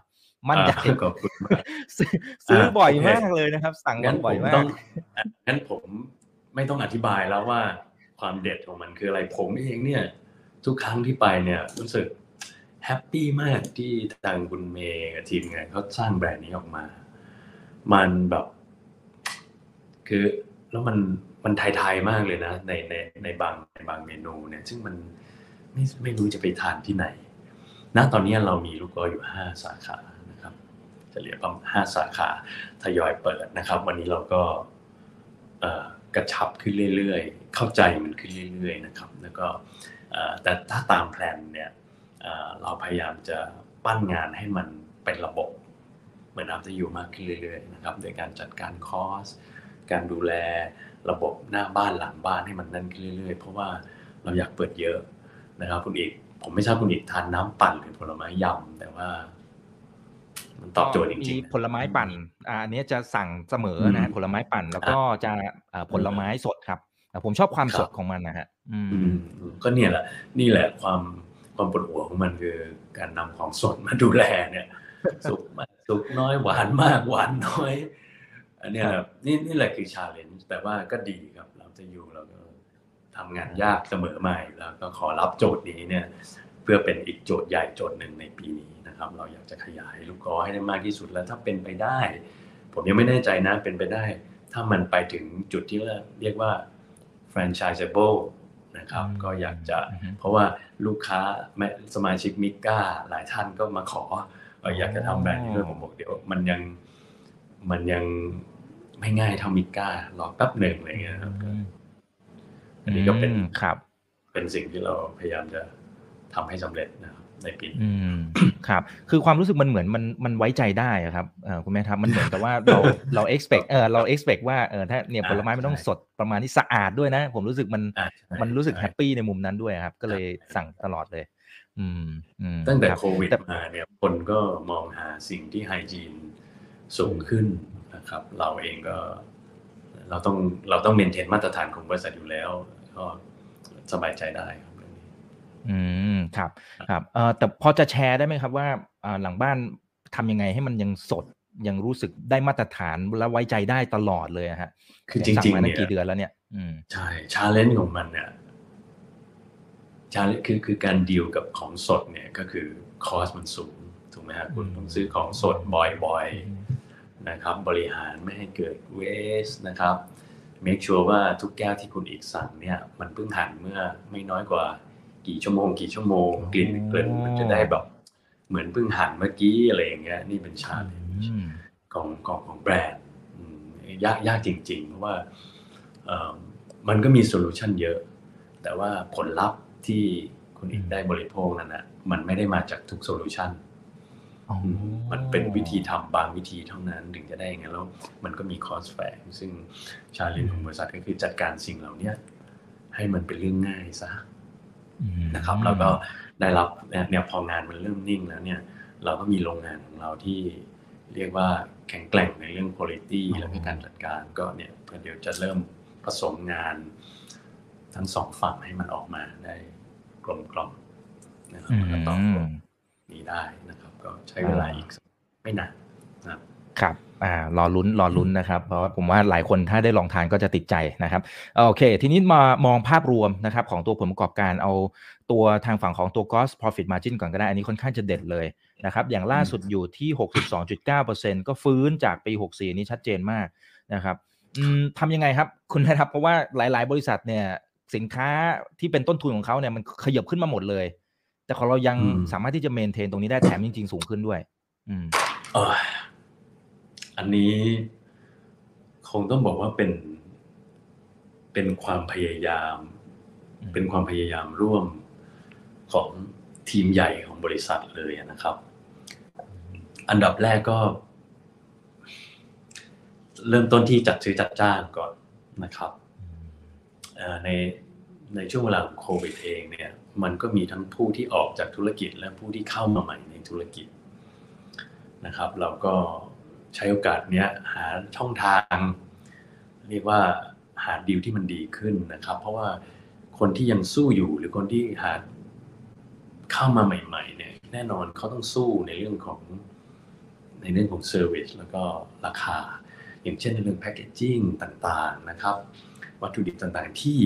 มั่นใจอ่าขอบคุณมากซื้อซื้อบ่อยโอเคมากเลยนะครับ สั่งงั้นผบ่อยมมาต้อกงงั้นผม ไม่ต้องอธิบายแล้วว่าความเด็ดของมันคืออะไรผมเองเนี่ยทุกครั้งที่ไปเนี่ยรู้สึกแฮปปี้มากที่ทางคุณเมย์กับทีมงานเขาสร้างแบรนด์นี้ออกมา มันแบบ คือแล้วมันมันไทยๆมากเลยนะ ในในในบางในบางเมนูเนี่ย ซึ่งมันไม่ไม่รู้จะไปทานที่ไหนณตอนนี้เรามีลูกกออยู่ห้าสาขานะครับเฉลี่ยประมาณห้าสาขาทยอยเปิดนะครับ วันนี้เราก็เอ่อ กระชับขึ้นเรื่อยๆ เข้าใจมันขึ้นเรื่อยๆนะครับ แล้วก็แต่ถ้าตามแพลนเนี่ยเราพยายามจะปั้นงานให้มันเป็นระบบ เหมือนอัพจะอยู่มากขึ้นเรื่อยๆนะครับโดยการจัดการคอสการดูแลระบบหน้าบ้านหลังบ้านให้มันนั่นขึ้นเรื่อยๆ เพราะว่าเราอยากเปิดเยอะนะครับคุณอีกผมไม่ทราบคุณอีกทานน้ำปั่นหรือผลไม้ยำแต่ว่า มันตอบโจทย์จมีริงๆผลไม้ปั่นอ่าอันนี้จะสั่งเสมอนะฮะอืมผลไม้ปั่นแล้วก็จะเอ่อผลไม้สดครับแต่ผมชอบความครับสดของมันนะฮะอืมอืมก็เนี่ยแหละนี่แหละความความปวดหัวของมันคือการนำของสดมาดูแลเนี่ย สุกมากสุกน้อยหวานมากหวานน้อย อันเนี้ยนี่นี่แหละคือ challenge แต่ว่าก็ดีครับเราจะอยู่เราก็ทำงานยากเสมอมาอยู่แล้วก็ขอรับโจทย์นี้เนี่ย เพื่อเป็นอีกโจทย์ใหญ่โจทย์หนึ่งในปีนี้ นะครับ เราอยากจะขยายลูกก๊อให้ได้มากที่สุดแล้วถ้าเป็นไปได้ ผมยังไม่แน่ใจนะเป็นไปได้ ถ้ามันไปถึงจุดที่เรียกว่า franchisable นะครับอืมก็อยากจะอือฮึเพราะว่าลูกค้าแม่สมาชิกมิก้าหลายท่านก็มาขอเอออยากจะทำแบรนด์นี้ด้วยผมบอกเดี๋ยวมันยังมันยังไม่ง่ายเท่ามิก้ารอแป๊บหนึ่งอะไรเงี้ยครับอืมอันนี้ก็เป็นอืมครับ เป็นสิ่งที่เราพยายามจะทำให้สำเร็จนะครับ ในปีนี้อืมครับ คือความรู้สึกมันเหมือนมันมันไว้ใจได้อะครับเออคุณแม่ครับมันเหมือนกับว่าเราเรา expect เออเรา expect ว่าเออถ้าเนี่ยอ่าผลไม้มันต้องใช่สดประมาณนี้สะอาดด้วยนะ ผมรู้สึกมันอ่าใช่มันรู้สึกใช่ happy ในมุมนั้นด้วยครับ ก็เลยครับสั่งตลอดเลย อืมอืมตั้งแต่รับโควิดแต่มาเนี่ยคนก็มองหาสิ่งที่ไฮจีนสูงขึ้นนะครับ เราเองก็ เราต้องเราต้องเมนเทนมาตรฐานของบริษัทอยู่แล้ว ก็สบายใจได้ครับเรื่องนี้อืม ครับครับเอ่อแต่พอจะแชร์ได้ไหมครับว่าอ่าหลังบ้านทำยังไงให้มันยังสดยังรู้สึกได้มาตรฐานและไว้ใจได้ตลอดเลยอะฮะ คือจสั่ริงมาๆตั้เนี่งยกี่เดือนแล้วเนี่ยอืมใช่challenge ของมันเนี่ยชาคือคือการดีลกับของสดเนี่ยก็คือ cost มันสูงถูกไหมฮะคุณอืมต้องซื้อของสดบ่อยๆนะครับ บริหารไม่ให้เกิด waste นะครับ make sure ว่าทุกแก้วที่คุณอีกสั่งเนี่ย มันเพิ่งหั่นเมื่อไม่น้อยกว่า กี่ชั่วโมง กี่ชั่วโมงกลิ่นเกลิ่นมันจะได้แบบเหมือนเพิ่งหั่นเมื่อกี้อะไรอย่างเงี้ย นี่เป็น challenge อืมของของของแบรนด์อืมยากยากจริง ๆ เพราะว่าเอ่อมันก็มี solution เยอะ แต่ว่าผลลัพธ์ที่คุณอีกได้บริโภคนั้นนะมันไม่ได้มาจากทุก solution อ๋อมันเป็นวิธีทำบางวิธีเท่านั้นถึงจะได้อย่างนั้นแล้วมันก็มี cost แฝงซึ่ง challenge ของบริษัทก็คือจัดการสิ่งเหล่านี้ให้มันเป็นเรื่องง่ายซะอืม นะครับ แล้วก็ได้รับเนี่ยเนี่ยพองานมันเริ่มนิ่งแล้วเนี่ย เราก็มีโรงงานของเราที่เรียกว่าแข็งแกร่งในเรื่องคุณภาพแล้วก็การจัดการก็เนี่ยเพื่อเดี๋ยวจะเริ่มผสมงานทั้งสองฝั่งให้มันออกมาได้กลมกล่อมนะครับอืแล้วก็ตอบโจมทย์นี้ได้นะครับ ก็ใช้เวลาอีกสักไม่นานนะครับครับ อ่ารอลุ้นรอลุ้นนะครับเพราะว่าผมว่าหลายคนถ้าได้ลองทานก็จะติดใจนะครับโอเค ทีนี้มามองภาพรวมนะครับของตัวผลประกอบการเอาตัวทางฝั่งของตัว gross profit margin ก่อนก็ได้ อันนี้ค่อนข้างจะเด็ดเลยนะครับอย่างล่าสุดอยู่ที่ 62.9%ก็ฟื้นจากปี 64 นี้ชัดเจนมากนะครับอืมทำยังไงครับ คุณนะครับ เพราะว่าหลาย ๆ บริษัทเนี่ยสินค้าที่เป็นต้นทุนของเขาเนี่ยมันขยับขึ้นมาหมดเลย แต่ของเรายังอืมสามารถที่จะเมนเทนตรงนี้ได้แถมจริง ๆ สูงขึ้นด้วย อืมเอ่ออันนี้คงต้องบอกว่าเป็นเป็นความพยายามอืมเป็นความพยายามร่วมของทีมใหญ่ของบริษัทเลยนะครับ อันดับแรกก็ เริ่มต้นที่จัดซื้อจัดจ้างก่อนนะครับเอ่อในในช่วงเวลาของโควิดเองเนี่ย มันก็มีทั้งผู้ที่ออกจากธุรกิจและผู้ที่เข้ามาใหม่ในธุรกิจนะครับ เราก็ ใช้โอกาสเนี้ยหาช่องทาง เรียกว่าหาดีลที่มันดีขึ้นนะครับ เพราะว่าคนที่ยังสู้อยู่หรือคนที่หาเข้ามาใหม่ ๆ เนี่ยแน่นอนเขาต้องสู้ในเรื่องของในเรื่องของเซอร์วิสแล้วก็ราคา อย่างเช่นในเรื่องแพ c เกจจิ้งต่างๆนะครับ วัตถุดิบต่างๆที่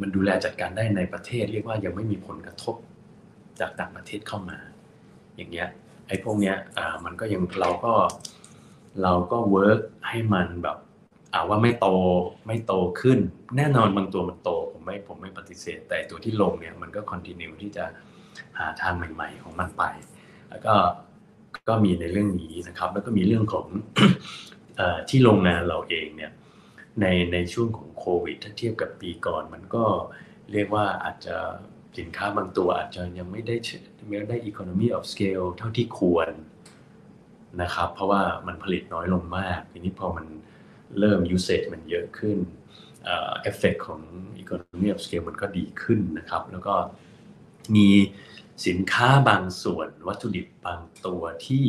มันดูแลจัดการได้ในประเทศ เรียกว่ายังไม่มีผลกระทบจากต่างประเทศเข้ามา อย่างเงี้ยไอ้พวกเนี้ยอ่ามันก็ยังเราก็ เราก็เวิร์กให้มันแบบอาว่าไม่โตไม่โตขึ้น แน่นอนบางตัวมันโตผมไม่ผมไม่ปฏิเสธ แต่ตัวที่ลงเนี่ยมันก็คอนติเนียที่จะหาทางใหม่ ๆ ของมันไป แล้วก็ก็มีในเรื่องนี้นะครับ แล้วก็มีเรื่องของเอ่อที่โรงงานเราเองเนี่ยในในช่วงของโควิด ถ้าเทียบกับปีก่อน มันก็เรียกว่าอาจจะสินค้าบางตัวอาจจะยังไม่ได้ไม่ได้ economy of scale เท่าที่ควร นะครับ เพราะว่ามันผลิตน้อยลงมาก ทีนี้พอมันเริ่ม usage มันเยอะขึ้นเอ่อ effect ของ economy of scale มันก็ดีขึ้นนะครับ แล้วก็มีสินค้าบางส่วนวัตถุดิบบางตัวที่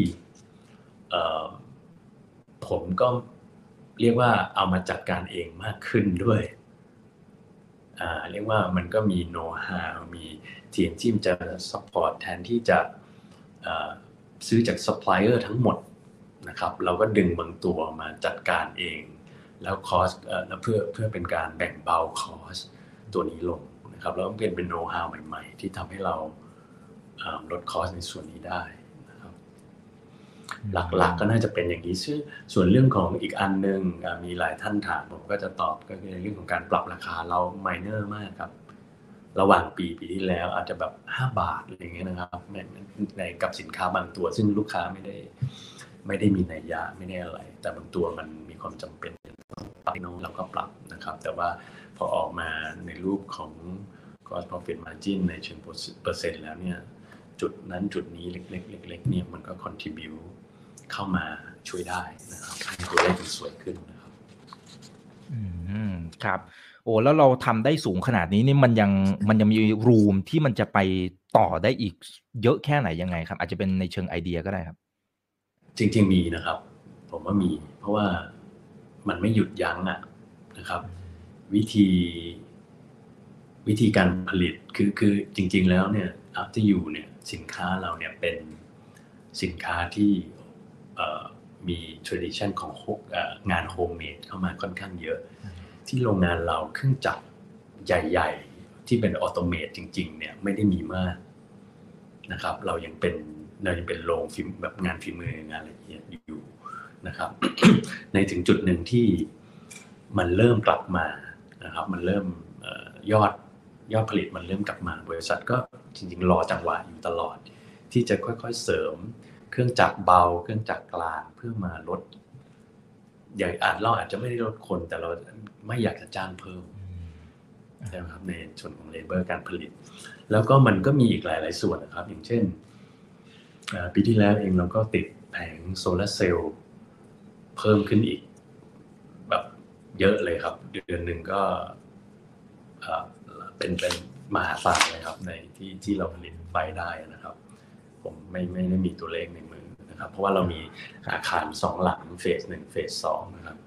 ผมก็เรียกว่าเอามาจัดการเองมากขึ้นด้วยเรียกว่ามันก็มีโน้ตฮาวมีทีมที่จะ support แทนที่จะ ซื้อจากซัพพลายเออร์ทั้งหมดนะครับเราก็ดึงบางตัวมาจัดการเอง แล้ว cost แล้วเพื่อเพื่อเป็นการแบ่งเบา cost ตัวนี้ลงนะครับแล้วก็เป็นเป็นโน้ตฮาวใหม่ๆ ที่ทำให้เราลด cost ในส่วนนี้ได้นะครับหลักๆก็น่าจะเป็นอย่างนี้ซึ่งส่วนเรื่องของอีกอันหนึ่งมีหลายท่านถามผมก็จะตอบก็คือเรื่องของการปรับราคาเราไมเนอร์มากครับ ระหว่างปีปีที่แล้วอาจจะแบบ5บาทอะไรเงี้ยนะครับในในกับสินค้าบางตัว ซึ่งลูกค้าไม่ได้ ไม่ได้มีนัยยะไม่ได้อะไร แต่บางตัวมันมีความจำเป็นปรับน้องเราก็ปรับนะครับ แต่ว่าพอออกมาในรูปของ gross profit margin ในเชิงเปอร์เซ็นต์แล้วเนี่ยจุดนั้นจุดนี้เล็กๆเล็กๆเนี่ยมันก็ contribute เข้ามาช่วยได้นะครับให้ตัวเลขมันสวยขึ้นนะครับ อืมครับ โอ้แล้วเราทำได้สูงขนาดนี้นี่มันยังมันยังมีรูมที่มันจะไปต่อได้อีกเยอะแค่ไหนยังไงครับ อาจจะเป็นในเชิงไอเดียก็ได้ครับ จริง ๆ มีนะครับ ผมว่ามี เพราะว่ามันไม่หยุดยั้งอะนะครับ วิธี วิธีการผลิตคือคือจริง ๆ แล้วเนี่ย After You เนี่ยสินค้าเราเนี่ยเป็นสินค้าที่มี tradition ของงานโฮมเมดเข้ามาค่อนข้างเยอะ ที่โรงงานเราเครื่องจักรใหญ่ ๆ ที่เป็น automate จริง ๆ เนี่ยไม่ได้มีมากนะครับ เรายังเป็นเรายังเป็นโรง feel แบบงานฝีมืองานละเอียดอยู่นะครับ ในถึงจุดหนึ่งที่มันเริ่มกลับมานะครับ มันเริ่มยอดยอดผลิตมันเริ่มกลับมา บริษัทก็จริงๆรอจังหวะอยู่ตลอด ที่จะค่อยๆเสริม เครื่องจักรเบา เครื่องจักรกลางเพื่อมาลดอย่างอาจเราอาจจะไม่ได้ลดคนแต่เรา ไม่อยากจะจ้างเพิ่มใช่ไหมครับในส่วนของเลเบอร์การผลิต แล้วก็มันก็มีอีกหลาย ๆ ส่วนนะครับ อย่างเช่นปีที่แล้วเองเราก็ติดแผงโซลาเซลล์เพิ่มขึ้นอีก แบบเยอะเลยครับ เดือนหนึ่งก็เป็นเป็นมหาศาลเลยครับ ในที่ที่เราผลิตไฟได้นะครับ ผมไม่ไม่ได้มีตัวเลขในมือนะครับ เพราะว่าเรามีอาคารสองหลังเฟสหนึ่งเฟสสองนะครับ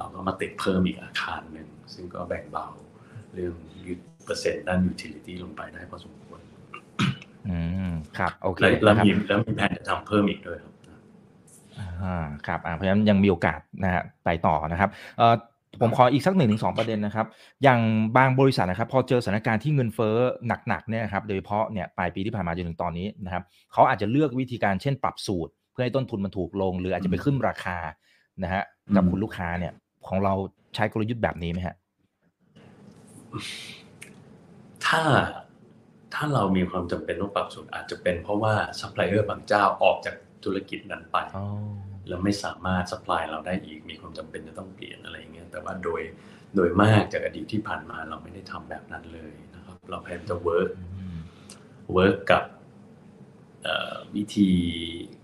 เราก็มาติดเพิ่มอีกอาคารหนึ่งซึ่งก็แบ่งเบาเรื่องยูเปอร์เซ็นต์ด้าน utility ลงไปได้พอสมควรอืมครับโอเคแล้วมีแล้วมีแผนจะทำเพิ่มอีกด้วยครับอ่าครับอ่าเพราะฉะนั้นยังมีโอกาสนะฮะไปต่อนะครับเอ่อผมขออีกสักหนึ่งถึงสองประเด็นนะครับ อย่างบางบริษัทนะครับ พอเจอสถานการณ์ที่เงินเฟ้อหนักๆเนี่ยครับ โดยเฉพาะเนี่ยปลายปีที่ผ่านมาจนถึงตอนนี้นะครับเขาอาจจะเลือกวิธีการเช่นปรับสูตร เพื่อให้ต้นทุนมันถูกลง หรืออาจจะไปขึ้นราคานะฮะกับคุณลูกค้าเนี่ย ของเราใช้กลยุทธ์แบบนี้ไหมฮะ ถ้าถ้าเรามีความจำเป็นต้องปรับสูตรอาจจะเป็นเพราะว่าซัพพลายเออร์บางเจ้าออกจากธุรกิจนั้นไปแล้วไม่สามารถ supply เราได้อีกมีความจำเป็นจะต้องเปลี่ยนอะไรอย่างเงี้ยแต่ว่าโดยโดยมากจากอดีตที่ผ่านมาเราไม่ได้ทำแบบนั้นเลยนะครับ เราพยายามจะ work work กับวิธี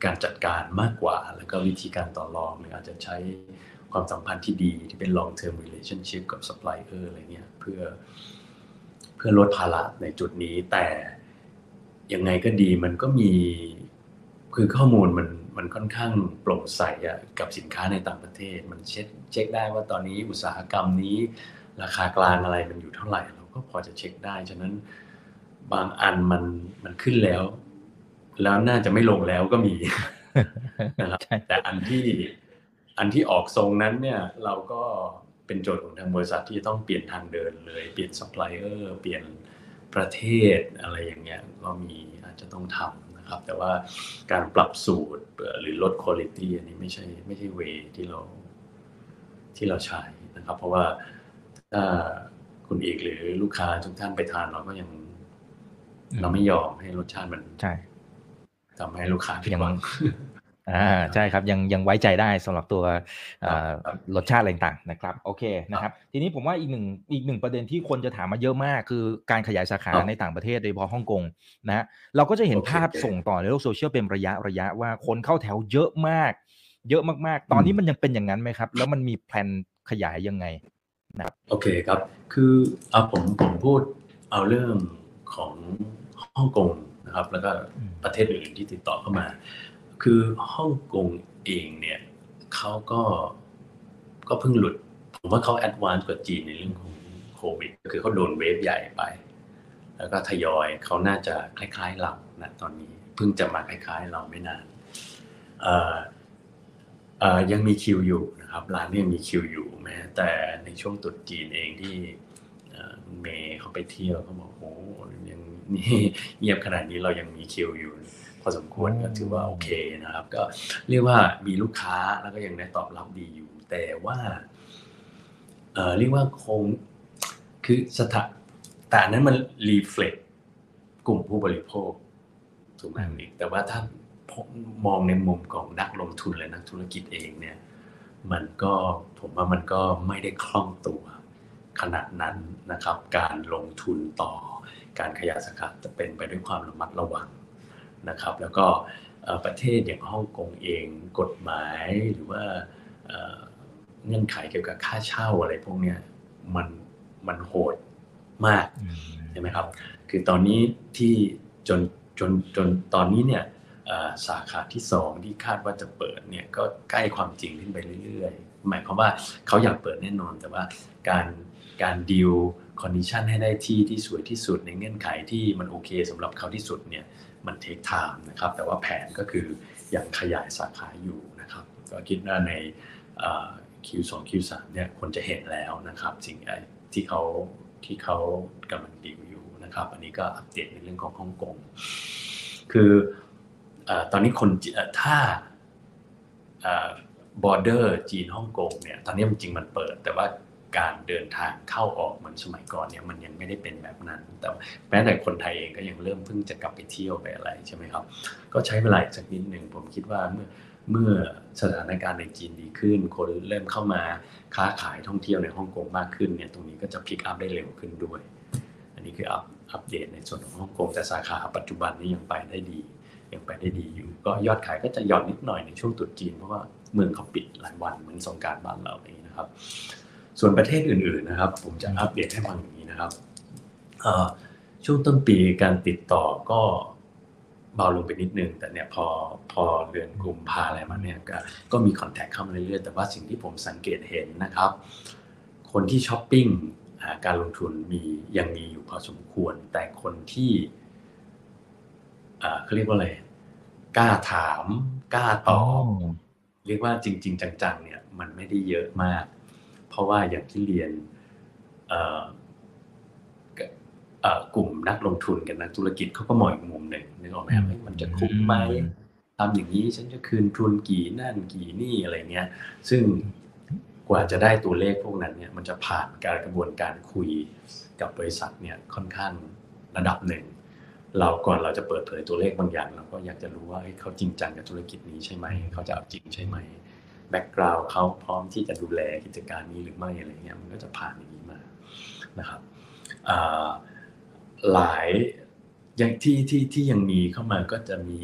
การจัดการมากกว่า แล้วก็วิธีการต่อรองหรืออาจจะใช้ ความสัมพันธ์ที่ดีที่เป็น long term relationship กับ supplier อะไรเงี้ยเพื่อเพื่อลดภาระในจุดนี้ แต่ยังไงก็ดีมันก็มีคือข้อมูลมันมันค่อนข้างโปร่งใสอะกับสินค้าในต่างประเทศ มันเช็คเช็คได้ว่าตอนนี้อุตสาหกรรมนี้ ราคากลางอะไรมันอยู่เท่าไหร่ เราก็พอจะเช็คได้ฉะนั้นบางอันมันมันขึ้นแล้ว แล้วน่าจะไม่ลงแล้วก็มีนะครับแต่อันที่ อันที่ออกทรงนั้นเนี่ยเราก็เป็นโจทย์ของทางบริษัทที่ต้องเปลี่ยนทางเดินเลย เปลี่ยนซัพพลายเออร์เปลี่ยนประเทศอะไรอย่างเงี้ยก็มีอาจจะต้องทำครับ แต่ว่าการปรับสูตรหรือลดคุณภาพอันนี้ไม่ใช่ไม่ใช่ way ที่เราที่เราใช้นะครับ เพราะว่าถ้าคุณอีกหรือลูกค้าทุกท่านไปทานเราก็ยัง เราไม่ยอมให้รสชาติมันใช่ทำให้ลูกค้าผิดหวัง อ่าใช่ครับยังยังไว้ใจได้สำหรับตัวรสชาติอะไรต่างๆนะครับโอเคนะครับทีนี้ผมว่าอีกหนึ่งอีกหนึ่งประเด็นที่คนจะถามมาเยอะมาก คือการขยายสาขาในต่างประเทศโดยเฉพาะฮ่องกงนะเราก็จะเห็นภาพส่งต่อในโลกโซเชียลเป็นระยะระยะว่าคนเข้าแถวเยอะมาก เยอะมากๆ ตอนนี้มันยังเป็นอย่างนั้นไหมครับ แล้วมันมีแผนขยายยังไงนะครับโอเคครับคือเอาผมผมพูดเอาเรื่องของฮ่องกงนะครับแล้วก็ประเทศอื่นที่ติดต่อเข้ามา คือฮ่องกงเองเนี่ยเขาก็ก็เพิ่งหลุด ผมว่าเขาแอดวานซ์กว่าจีนในเรื่องของโควิดคือเขาโดนเวฟใหญ่ไป แล้วก็ทยอยเขาน่าจะคล้ายๆเรานะตอนนี้เพิ่งจะมาคล้ายๆเราไม่นานยังมีคิวอยู่นะครับร้านยังมีคิวอยู่แม้แต่ในช่วงตรุษจีนเองที่เมย์เขาไปเที่ยวเขาบอกโอ้ยังนี่เงียบขนาดนี้เรายังมีคิวอยู่ อสมควรก็ถือว่าโอเคนะครับ ก็เรียกว่ามีลูกค้าแล้วก็ยังได้ตอบรับดีอยู่ แต่ว่าเอ่อเรียกว่าคงคือสถาแต่นั้นมันรีเฟล็กกลุ่มผู้บริโภคถูกไหมอีกแต่ว่าถ้ามองในมุมของนักลงทุนและนักธุรกิจเองเนี่ย มันก็ผมว่ามันก็ไม่ได้คล่องตัวขนาดนั้นนะครับ การลงทุนต่อการขยายสาขาจะเป็นไปด้วยความระมัดระวัง นะครับ แล้วก็ประเทศอย่างฮ่องกงเองกฎหมายหรือว่าเงื่อนไขเกี่ยวกับค่าเช่าอะไรพวกเนี้ยมันมันโหดมากใช่ไหมครับ คือตอนนี้ที่จนจนจนตอนนี้เนี่ยสาขาที่ 2 ที่คาดว่าจะเปิดเนี่ยก็ใกล้ความจริงขึ้นไปเรื่อยๆ หมายความว่าเขาอยากเปิดแน่นอน แต่ว่าการการดีล condition ให้ได้ที่ที่สวยที่สุดในเงื่อนไขที่มันโอเคสำหรับเขาที่สุดเนี่ย มัน take time นะครับ แต่ว่าแผนก็คือยังขยายสาขาอยู่นะครับ ก็คิดว่าใน Q2 Q3 เนี่ยคนจะเห็นแล้วนะครับ สิ่งที่เขาที่เขากำลังดีลอยู่นะครับ อันนี้ก็อัปเดตในเรื่องของฮ่องกง คือตอนนี้คนถ้าบอร์เดอร์จีนฮ่องกงเนี่ย ตอนนี้จริงมันเปิด แต่ว่า การเดินทางเข้าออกเหมือนสมัยก่อนเนี่ยมันยังไม่ได้เป็นแบบนั้น แต่แม้แต่คนไทยเองก็ยังเริ่มเพิ่งจะกลับไปเที่ยวไปอะไรใช่ไหมครับ ก็ใช้เวลาสักนิดหนึ่งผมคิดว่าเมื่อเมื่อสถานการณ์ในจีนดีขึ้น คนเริ่มเข้ามาค้าขายท่องเที่ยวในฮ่องกงมากขึ้นเนี่ยตรงนี้ก็จะพลิกอัพได้เร็วขึ้นด้วย อันนี้คืออัพอัปเดตในส่วนของฮ่องกงแต่สาขาปัจจุบันนี้ยังไปได้ดียังไปได้ดีอยู่ ก็ยอดขายก็จะหย่อนนิดหน่อยในช่วงตรุษจีนเพราะว่าเมืองเขาปิดหลายวันเหมือนสงการบ้านเราเองนะครับ ส่วนประเทศอื่นๆนะครับ ผมจะอัปเดตให้ฟังอย่างนี้นะครับช่วงต้นปีการติดต่อก็เบาลงไปนิดนึง แต่เนี่ยพอพอเดือนกุมภาอะไรมาเนี่ยก็ก็มีคอนแทคเข้ามาเรื่อยๆ แต่ว่าสิ่งที่ผมสังเกตเห็นนะครับ คนที่ช้อปปิ้งการลงทุนมียังมีอยู่พอสมควร แต่คนที่เขาเรียกว่าอะไรกล้าถามกล้าตอบเรียกว่าจริง ๆ จังๆเนี่ยมันไม่ได้เยอะมาก เพราะว่าอย่างที่เรียนกลุ่มนักลงทุนกันนักธุรกิจเขาก็มองอีกมุมหนึ่งนึกออกไหมมันจะคุ้มไหมทำอย่างนี้ฉันจะคืนทุนกี่นั่นกี่นี่อะไรเงี้ย ซึ่งกว่าจะได้ตัวเลขพวกนั้นเนี่ยมันจะผ่านการกระบวนการคุยกับบริษัทเนี่ยค่อนข้างระดับหนึ่ง เราก่อนเราจะเปิดเผยตัวเลขบางอย่าง เราก็อยากจะรู้ว่าเขาจริงจังกับธุรกิจนี้ใช่ไหม เขาจะเอาจริงใช่ไหม แบ็กกราวด์เขาพร้อมที่จะดูแลกิจการนี้หรือไม่อะไรเงี้ยมันก็จะผ่านอย่างนี้มานะครับหลายอย่างที่ที่ที่ยังมีเข้ามาก็จะมี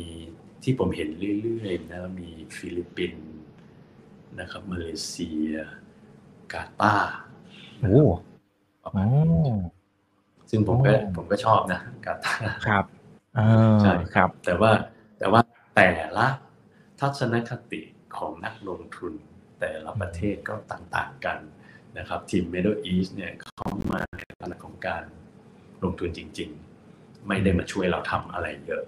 ที่ผมเห็นเรื่อยๆนะมีฟิลิปปินส์นะครับมาเลเซีย กาตาร์โอ้โอ้ซึ่งผมก็ผมก็ชอบนะกาตาครับใช่ครับ แต่ว่าแต่ว่าแต่ละทัศนคติ ของนักลงทุนแต่ละประเทศก็ต่างๆกันนะครับทีม Middle East เนี่ยเข้ามาในลักษณะของการลงทุนจริง ๆ ไม่ได้มาช่วยเราทำอะไรเยอะ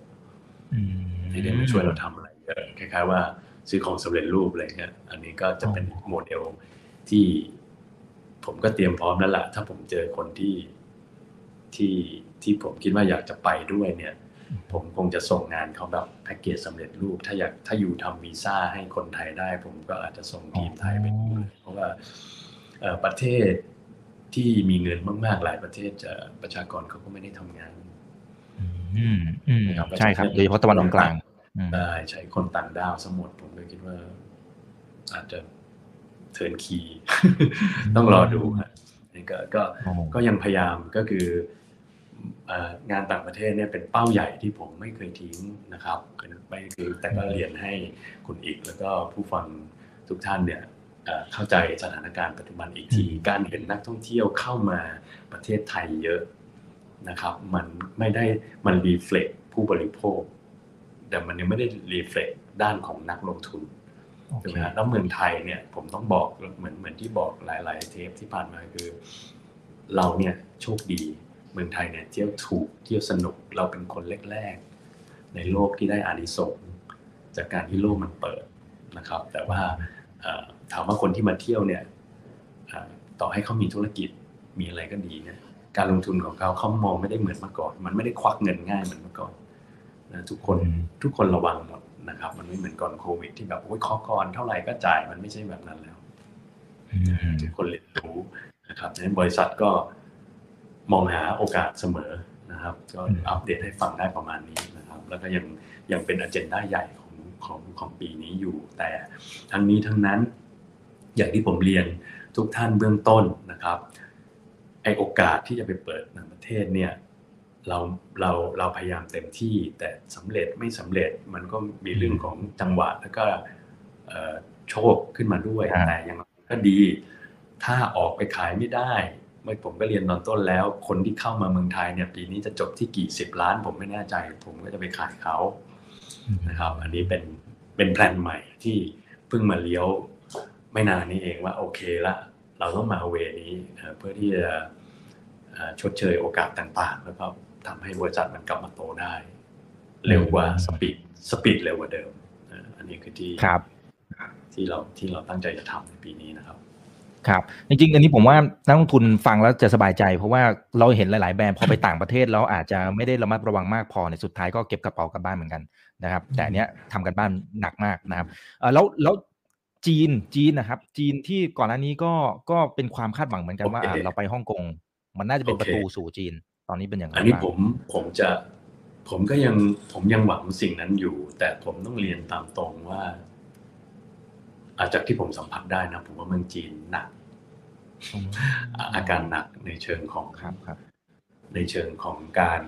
ไม่ได้มาช่วยเราทำอะไรเยอะคล้ายๆว่าซื้อของสำเร็จรูปอะไรเงี้ยอันนี้ก็จะเป็นโมเดลที่ผมก็เตรียมพร้อมแล้วล่ะ ถ้าผมเจอคนที่ที่ที่ผมคิดว่าอยากจะไปด้วยเนี่ย ผมคงจะส่งงานเขาแบบแพ็กเกจสำเร็จรูป ถ้าอยากถ้าอยู่ทำวีซ่าให้คนไทยได้ ผมก็อาจจะส่งทีมไทยไปด้วยเพราะว่าประเทศที่มีเงินมาก ๆ หลายประเทศจะประชากรเขาก็ไม่ได้ทำงานใช่ครับโดยเฉพาะตะวันออกกลางได้ใช้คนต่างดาวสมุดผมก็คิดว่า อาจจะเทินคีต้องรอดูครับนี่ก็ก็ก็ยังพยายามก็คือ งานต่างประเทศเนี่ยเป็นเป้าใหญ่ที่ผมไม่เคยทิ้งนะครับไม่คือแต่ก็เรียนให้คุณอีกแล้วก็ผู้ฟังทุกท่านเนี่ยเข้าใจสถานการณ์ปัจจุบันอีกที การเห็นนักท่องเที่ยวเข้ามาประเทศไทยเยอะนะครับ มันไม่ได้มันรีเฟล็กผู้บริโภค แต่มันยังไม่ได้รีเฟล็กด้านของนักลงทุนถูกไหมแล้วเมืองไทยเนี่ยผมต้องบอกเหมือนเหมือนที่บอกหลาย ๆ เทปที่ผ่านมาคือ เราเนี่ยโชคดี เมืองไทยเนี่ยเที่ยวถูกเที่ยวสนุกเราเป็นคนแรกๆในโลกที่ได้อานิสงส์จากการที่โลกมันเปิดนะครับ แต่ว่าถามว่าคนที่มาเที่ยวเนี่ยต่อให้เขามีธุรกิจมีอะไรก็ดีเนี่ยการลงทุนของเขาเขามองไม่ได้เหมือนเมื่อก่อน มันไม่ได้ควักเงินง่ายเหมือนเมื่อก่อนนะทุกคนทุกคนระวังหมดนะครับ มันไม่เหมือนก่อนโควิด ที่แบบโอ้ยขอก่อนเท่าไหร่ก็จ่ายมันไม่ใช่แบบนั้นแล้วทุกคนเรียนรู้นะครับดังนั้นบริษัทก็ มองหาโอกาสเสมอนะครับ ก็อัปเดตให้ฟังได้ประมาณนี้นะครับ แล้วก็ยังยังเป็นอเจนดาใหญ่ของของของปีนี้อยู่ แต่ทั้งนี้ทั้งนั้น อย่างที่ผมเรียนทุกท่านเบื้องต้นนะครับไอโอกาสที่จะไปเปิดในประเทศเนี่ยเราเราเราพยายามเต็มที่แต่สำเร็จไม่สำเร็จมันก็มีเรื่องของจังหวะแล้วก็โชคขึ้นมาด้วยแต่ยังก็ดี ถ้าออกไปขายไม่ได้ เมื่อผมก็เรียนตอนต้นแล้ว คนที่เข้ามาเมืองไทยเนี่ยปีนี้จะจบที่กี่สิบล้าน ผมไม่แน่ใจ ผมก็จะไปขายเขานะครับ อันนี้เป็นเป็นแผนใหม่ที่เพิ่งมาเลี้ยวไม่นานนี้เองว่าโอเคละเราต้องมาเวนี้เพื่อที่จะชดเชยโอกาสต่างๆ แล้วก็ทำให้บริษัทมันกลับมาโตได้ เร็วกว่าสปีดสปีดเร็วกว่าเดิมอันนี้คือที่ครับที่เราที่เราตั้งใจจะทำในปีนี้นะครับ ครับ จริงๆ อันนี้ผมว่านักลงทุนฟังแล้วจะสบายใจ เพราะว่าเราเห็นหลาย ๆ แบรนด์พอไปต่างประเทศแล้วอาจจะไม่ได้ระมัดระวังมากพอในสุดท้ายก็เก็บกระเป๋ากลับบ้านเหมือนกันนะครับ แต่อันเนี้ยทำกันบ้านหนักมากนะครับแล้วแล้วจีนจีนนะครับ จีนที่ก่อนหน้านี้ก็ก็เป็นความคาดหวังเหมือนกันว่าเราไปฮ่องกง มันน่าจะเป็นประตูสู่จีน ตอนนี้เป็นอย่างไรอันนี้ผมผมจะผมก็ยังผมยังหวังสิ่งนั้นอยู่ แต่ผมต้องเรียนตามตรงว่า อาจจากที่ผมสัมผัสได้นะ ผมว่าเมืองจีนหนัก อาการหนักในเชิงของครับครับ ในเชิงของการ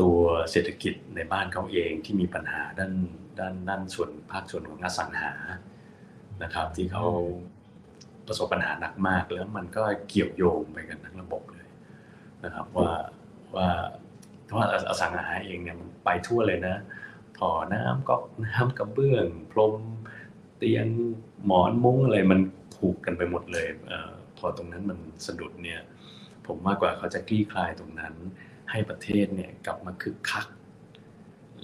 ตัวเศรษฐกิจในบ้านเขาเองที่มีปัญหาด้านด้านด้านส่วนภาคส่วนของอสังหานะครับ ที่เขาประสบปัญหาหนักมากแล้วมันก็เกี่ยวโยงไปกันทั้งระบบเลยนะครับ ว่าว่าเพราะว่าอสังหาเองเนี่ยมันไปทั่วเลยนะถอน้ำก็น้ำกระเบื้องพรม เตียงหมอนมุ้งอะไรมันผูกกันไปหมดเลยเออพอตรงนั้นมันสะดุดเนี่ย ผมมากกว่าเขาจะคลี่คลายตรงนั้น ให้ประเทศเนี่ยกลับมาคึกคัก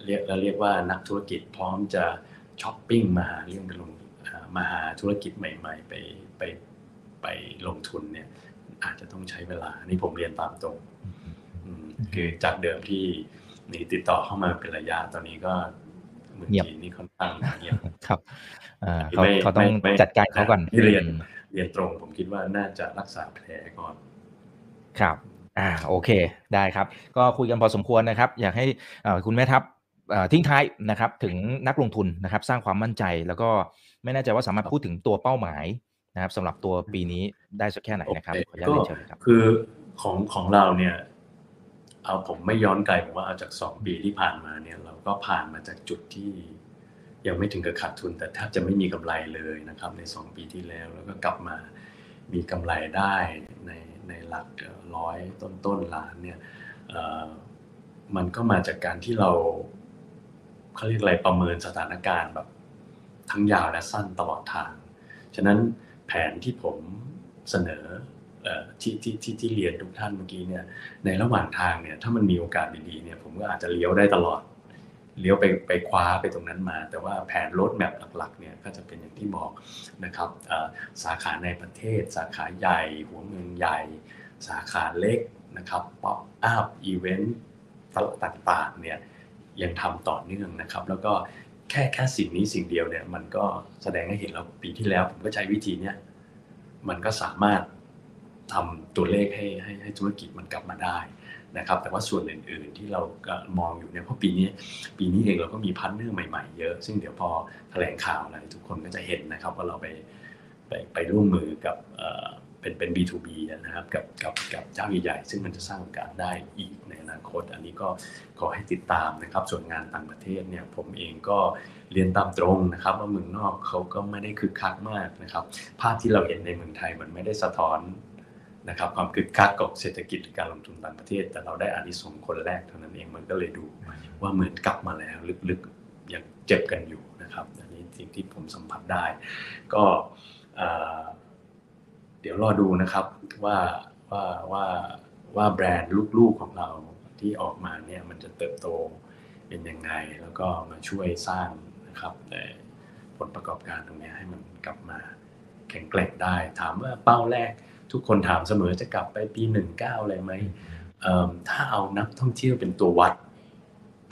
เรียกแล้วเรียกว่านักธุรกิจพร้อมจะช้อปปิ้งมาหาเรื่องไปลงมาหาธุรกิจใหม่ ๆ ไปไปไปลงทุนเนี่ย อาจจะต้องใช้เวลานี่ผมเรียนตามตรงคือจากเดิมที่มีติดต่อเข้ามาเป็นระยะตอนนี้ก็ เมืองจีนนี่ค่อนข้างเงียบครับเขาเขาต้องจัดการเขาก่อนที่เรียนเรียนตรงผมคิดว่าน่าจะรักษาแผลก่อนครับ อ่าโอเค ได้ครับ ก็คุยกันพอสมควรนะครับ อยากให้คุณแม่ทัพทิ้งท้ายนะครับ ถึงนักลงทุนนะครับ สร้างความมั่นใจแล้วก็ไม่แน่ใจว่าสามารถพูดถึงตัวเป้าหมายนะครับสำหรับตัวปีนี้ได้สักแค่ไหนนะครับขออนุญาตเชิญครับคือของของเราเนี่ย เอาผมไม่ย้อนไกลผมว่าเอาจากสองปีที่ผ่านมาเนี่ย เราก็ผ่านมาจากจุดที่ยังไม่ถึงกับขาดทุน แต่แทบจะไม่มีกำไรเลยนะครับ ในสองปีที่แล้ว แล้วก็กลับมามีกำไรได้ในในหลักร้อยต้นต้นล้านเนี่ยมันก็มาจากการที่เราเขาเรียกอะไรประเมินสถานการณ์แบบทั้งยาวและสั้นตลอดทาง ฉะนั้นแผนที่ผมเสนอ ที่ที่ที่ที่เรียนทุกท่านเมื่อกี้เนี่ยในระหว่างทางเนี่ยถ้ามันมีโอกาสดีๆเนี่ยผมก็อาจจะเลี้ยวได้ตลอด เลี้ยวไปไปคว้าไปตรงนั้นมา แต่ว่าแผนรถแมพหลักๆเนี่ยก็จะเป็นอย่างที่บอกนะครับสาขาในประเทศ สาขาใหญ่ หัวเมืองใหญ่ สาขาเล็กนะครับ pop-up event ต่างๆเนี่ยยังทำต่อเนื่องนะครับ แล้วก็แค่แค่สิ่งนี้สิ่งเดียวเนี่ยมันก็แสดงให้เห็นแล้วปีที่แล้วผมก็ใช้วิธีเนี้ยมันก็สามารถ ทำตัวเลขให้ให้ให้ธุรกิจมันกลับมาได้นะครับแต่ว่าส่วนอื่นๆที่เรามองอยู่เนี่ยเพราะปีนี้ปีนี้เองเราก็มี partner ใหม่ๆเยอะ ซึ่งเดี๋ยวพอแถลงข่าวอะไรทุกคนก็จะเห็นนะครับว่าเราไปไปไปร่วมมือกับเป็นเป็น B2B นะครับกับกับกับเจ้าใหญ่ๆซึ่งมันจะสร้างโอกาสได้อีกในอนาคต อันนี้ก็ขอให้ติดตามนะครับส่วนงานต่างประเทศเนี่ยผมเองก็เรียนตามตรงนะครับว่าเมืองนอกเขาก็ไม่ได้คึกคักมากนะครับภาพที่เราเห็นในเมืองไทยมันไม่ได้สะท้อน นะครับความคึกคักกับเศรษฐกิจการลงทุนต่างประเทศ แต่เราได้อานิสงส์คนแรกเท่านั้นเองมันก็เลยดูว่าเหมือนกลับมาแล้วลึกๆยังเจ็บกันอยู่นะครับอันนี้สิ่งที่ผมสัมผัสได้ ก็เดี๋ยวรอดูนะครับว่าว่าว่าว่าแบรนด์ลูกๆของเราที่ออกมาเนี่ยมันจะเติบโตเป็นยังไง แล้วก็มาช่วยสร้างนะครับผลประกอบการตรงนี้ให้มันกลับมาแข็งแกร่งได้ ถามว่าเป้าแรก ทุกคนถามเสมอจะกลับไปปีหนึ่งเก้าอะไรไหมถ้าเอานักท่องเที่ยวเป็นตัววัด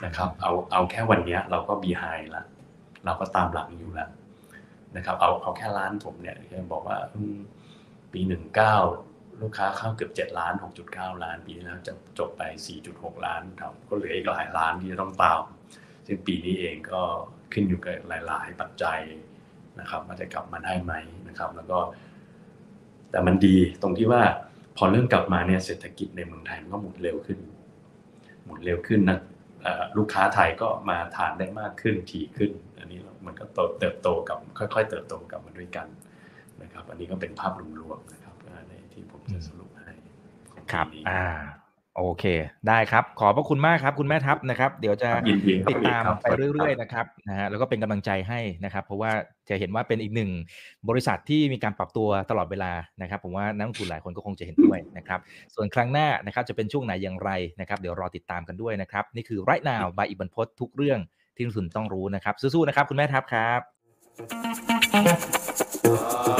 นะครับเอาเอาแค่วันนี้เราก็บีไฮละเราก็ตามหลังอยู่แล้วนะครับเอาเอาแค่ร้านผมเนี่ยบอกว่าปีหนึ่งเก้าลูกค้าเข้าเกือบเจ็ดล้านหกจุดเก้าล้าน ปีที่แล้วจะจบไปสี่จุดหกล้านครับก็เหลืออีกหลายล้านที่จะต้องตามซึ่งปีนี้เองก็ขึ้นอยู่กับหลาย ๆ ปัจจัยนะครับมันจะกลับมาได้ไหมนะครับ แล้วก็ แต่มันดีตรงที่ว่าพอเริ่มกลับมาเนี่ยเศรษฐกิจในเมืองไทยมันก็หมุนเร็วขึ้น หมุนเร็วขึ้นนะลูกค้าไทยก็มาทานได้มากขึ้นถี่ขึ้น อันนี้มันก็เติบโตกับค่อย ๆ เติบโตกับมาด้วยกันนะครับ อันนี้ก็เป็นภาพรวมๆนะครับในที่ผมจะสรุปให้ครับอ่า โอเค ได้ครับ ขอบพระคุณมากครับ คุณแม่ทัพนะครับ เดี๋ยวจะติดตามไปเรื่อยๆนะครับนะฮะแล้วก็เป็นกำลังใจให้นะครับ เพราะว่าจะเห็นว่าเป็นอีกหนึ่งบริษัทที่มีการปรับตัวตลอดเวลานะครับ ผมว่านักลงทุนหลายคนก็คงจะเห็นด้วยนะครับ ส่วนครั้งหน้านะครับจะเป็นช่วงไหนอย่างไรนะครับ เดี๋ยวรอติดตามกันด้วยนะครับ นี่คือไรนาวบายอิบันพศทุกเรื่องที่นักลงทุนต้องรู้นะครับสู้ๆนะครับ คุณแม่ทัพครับ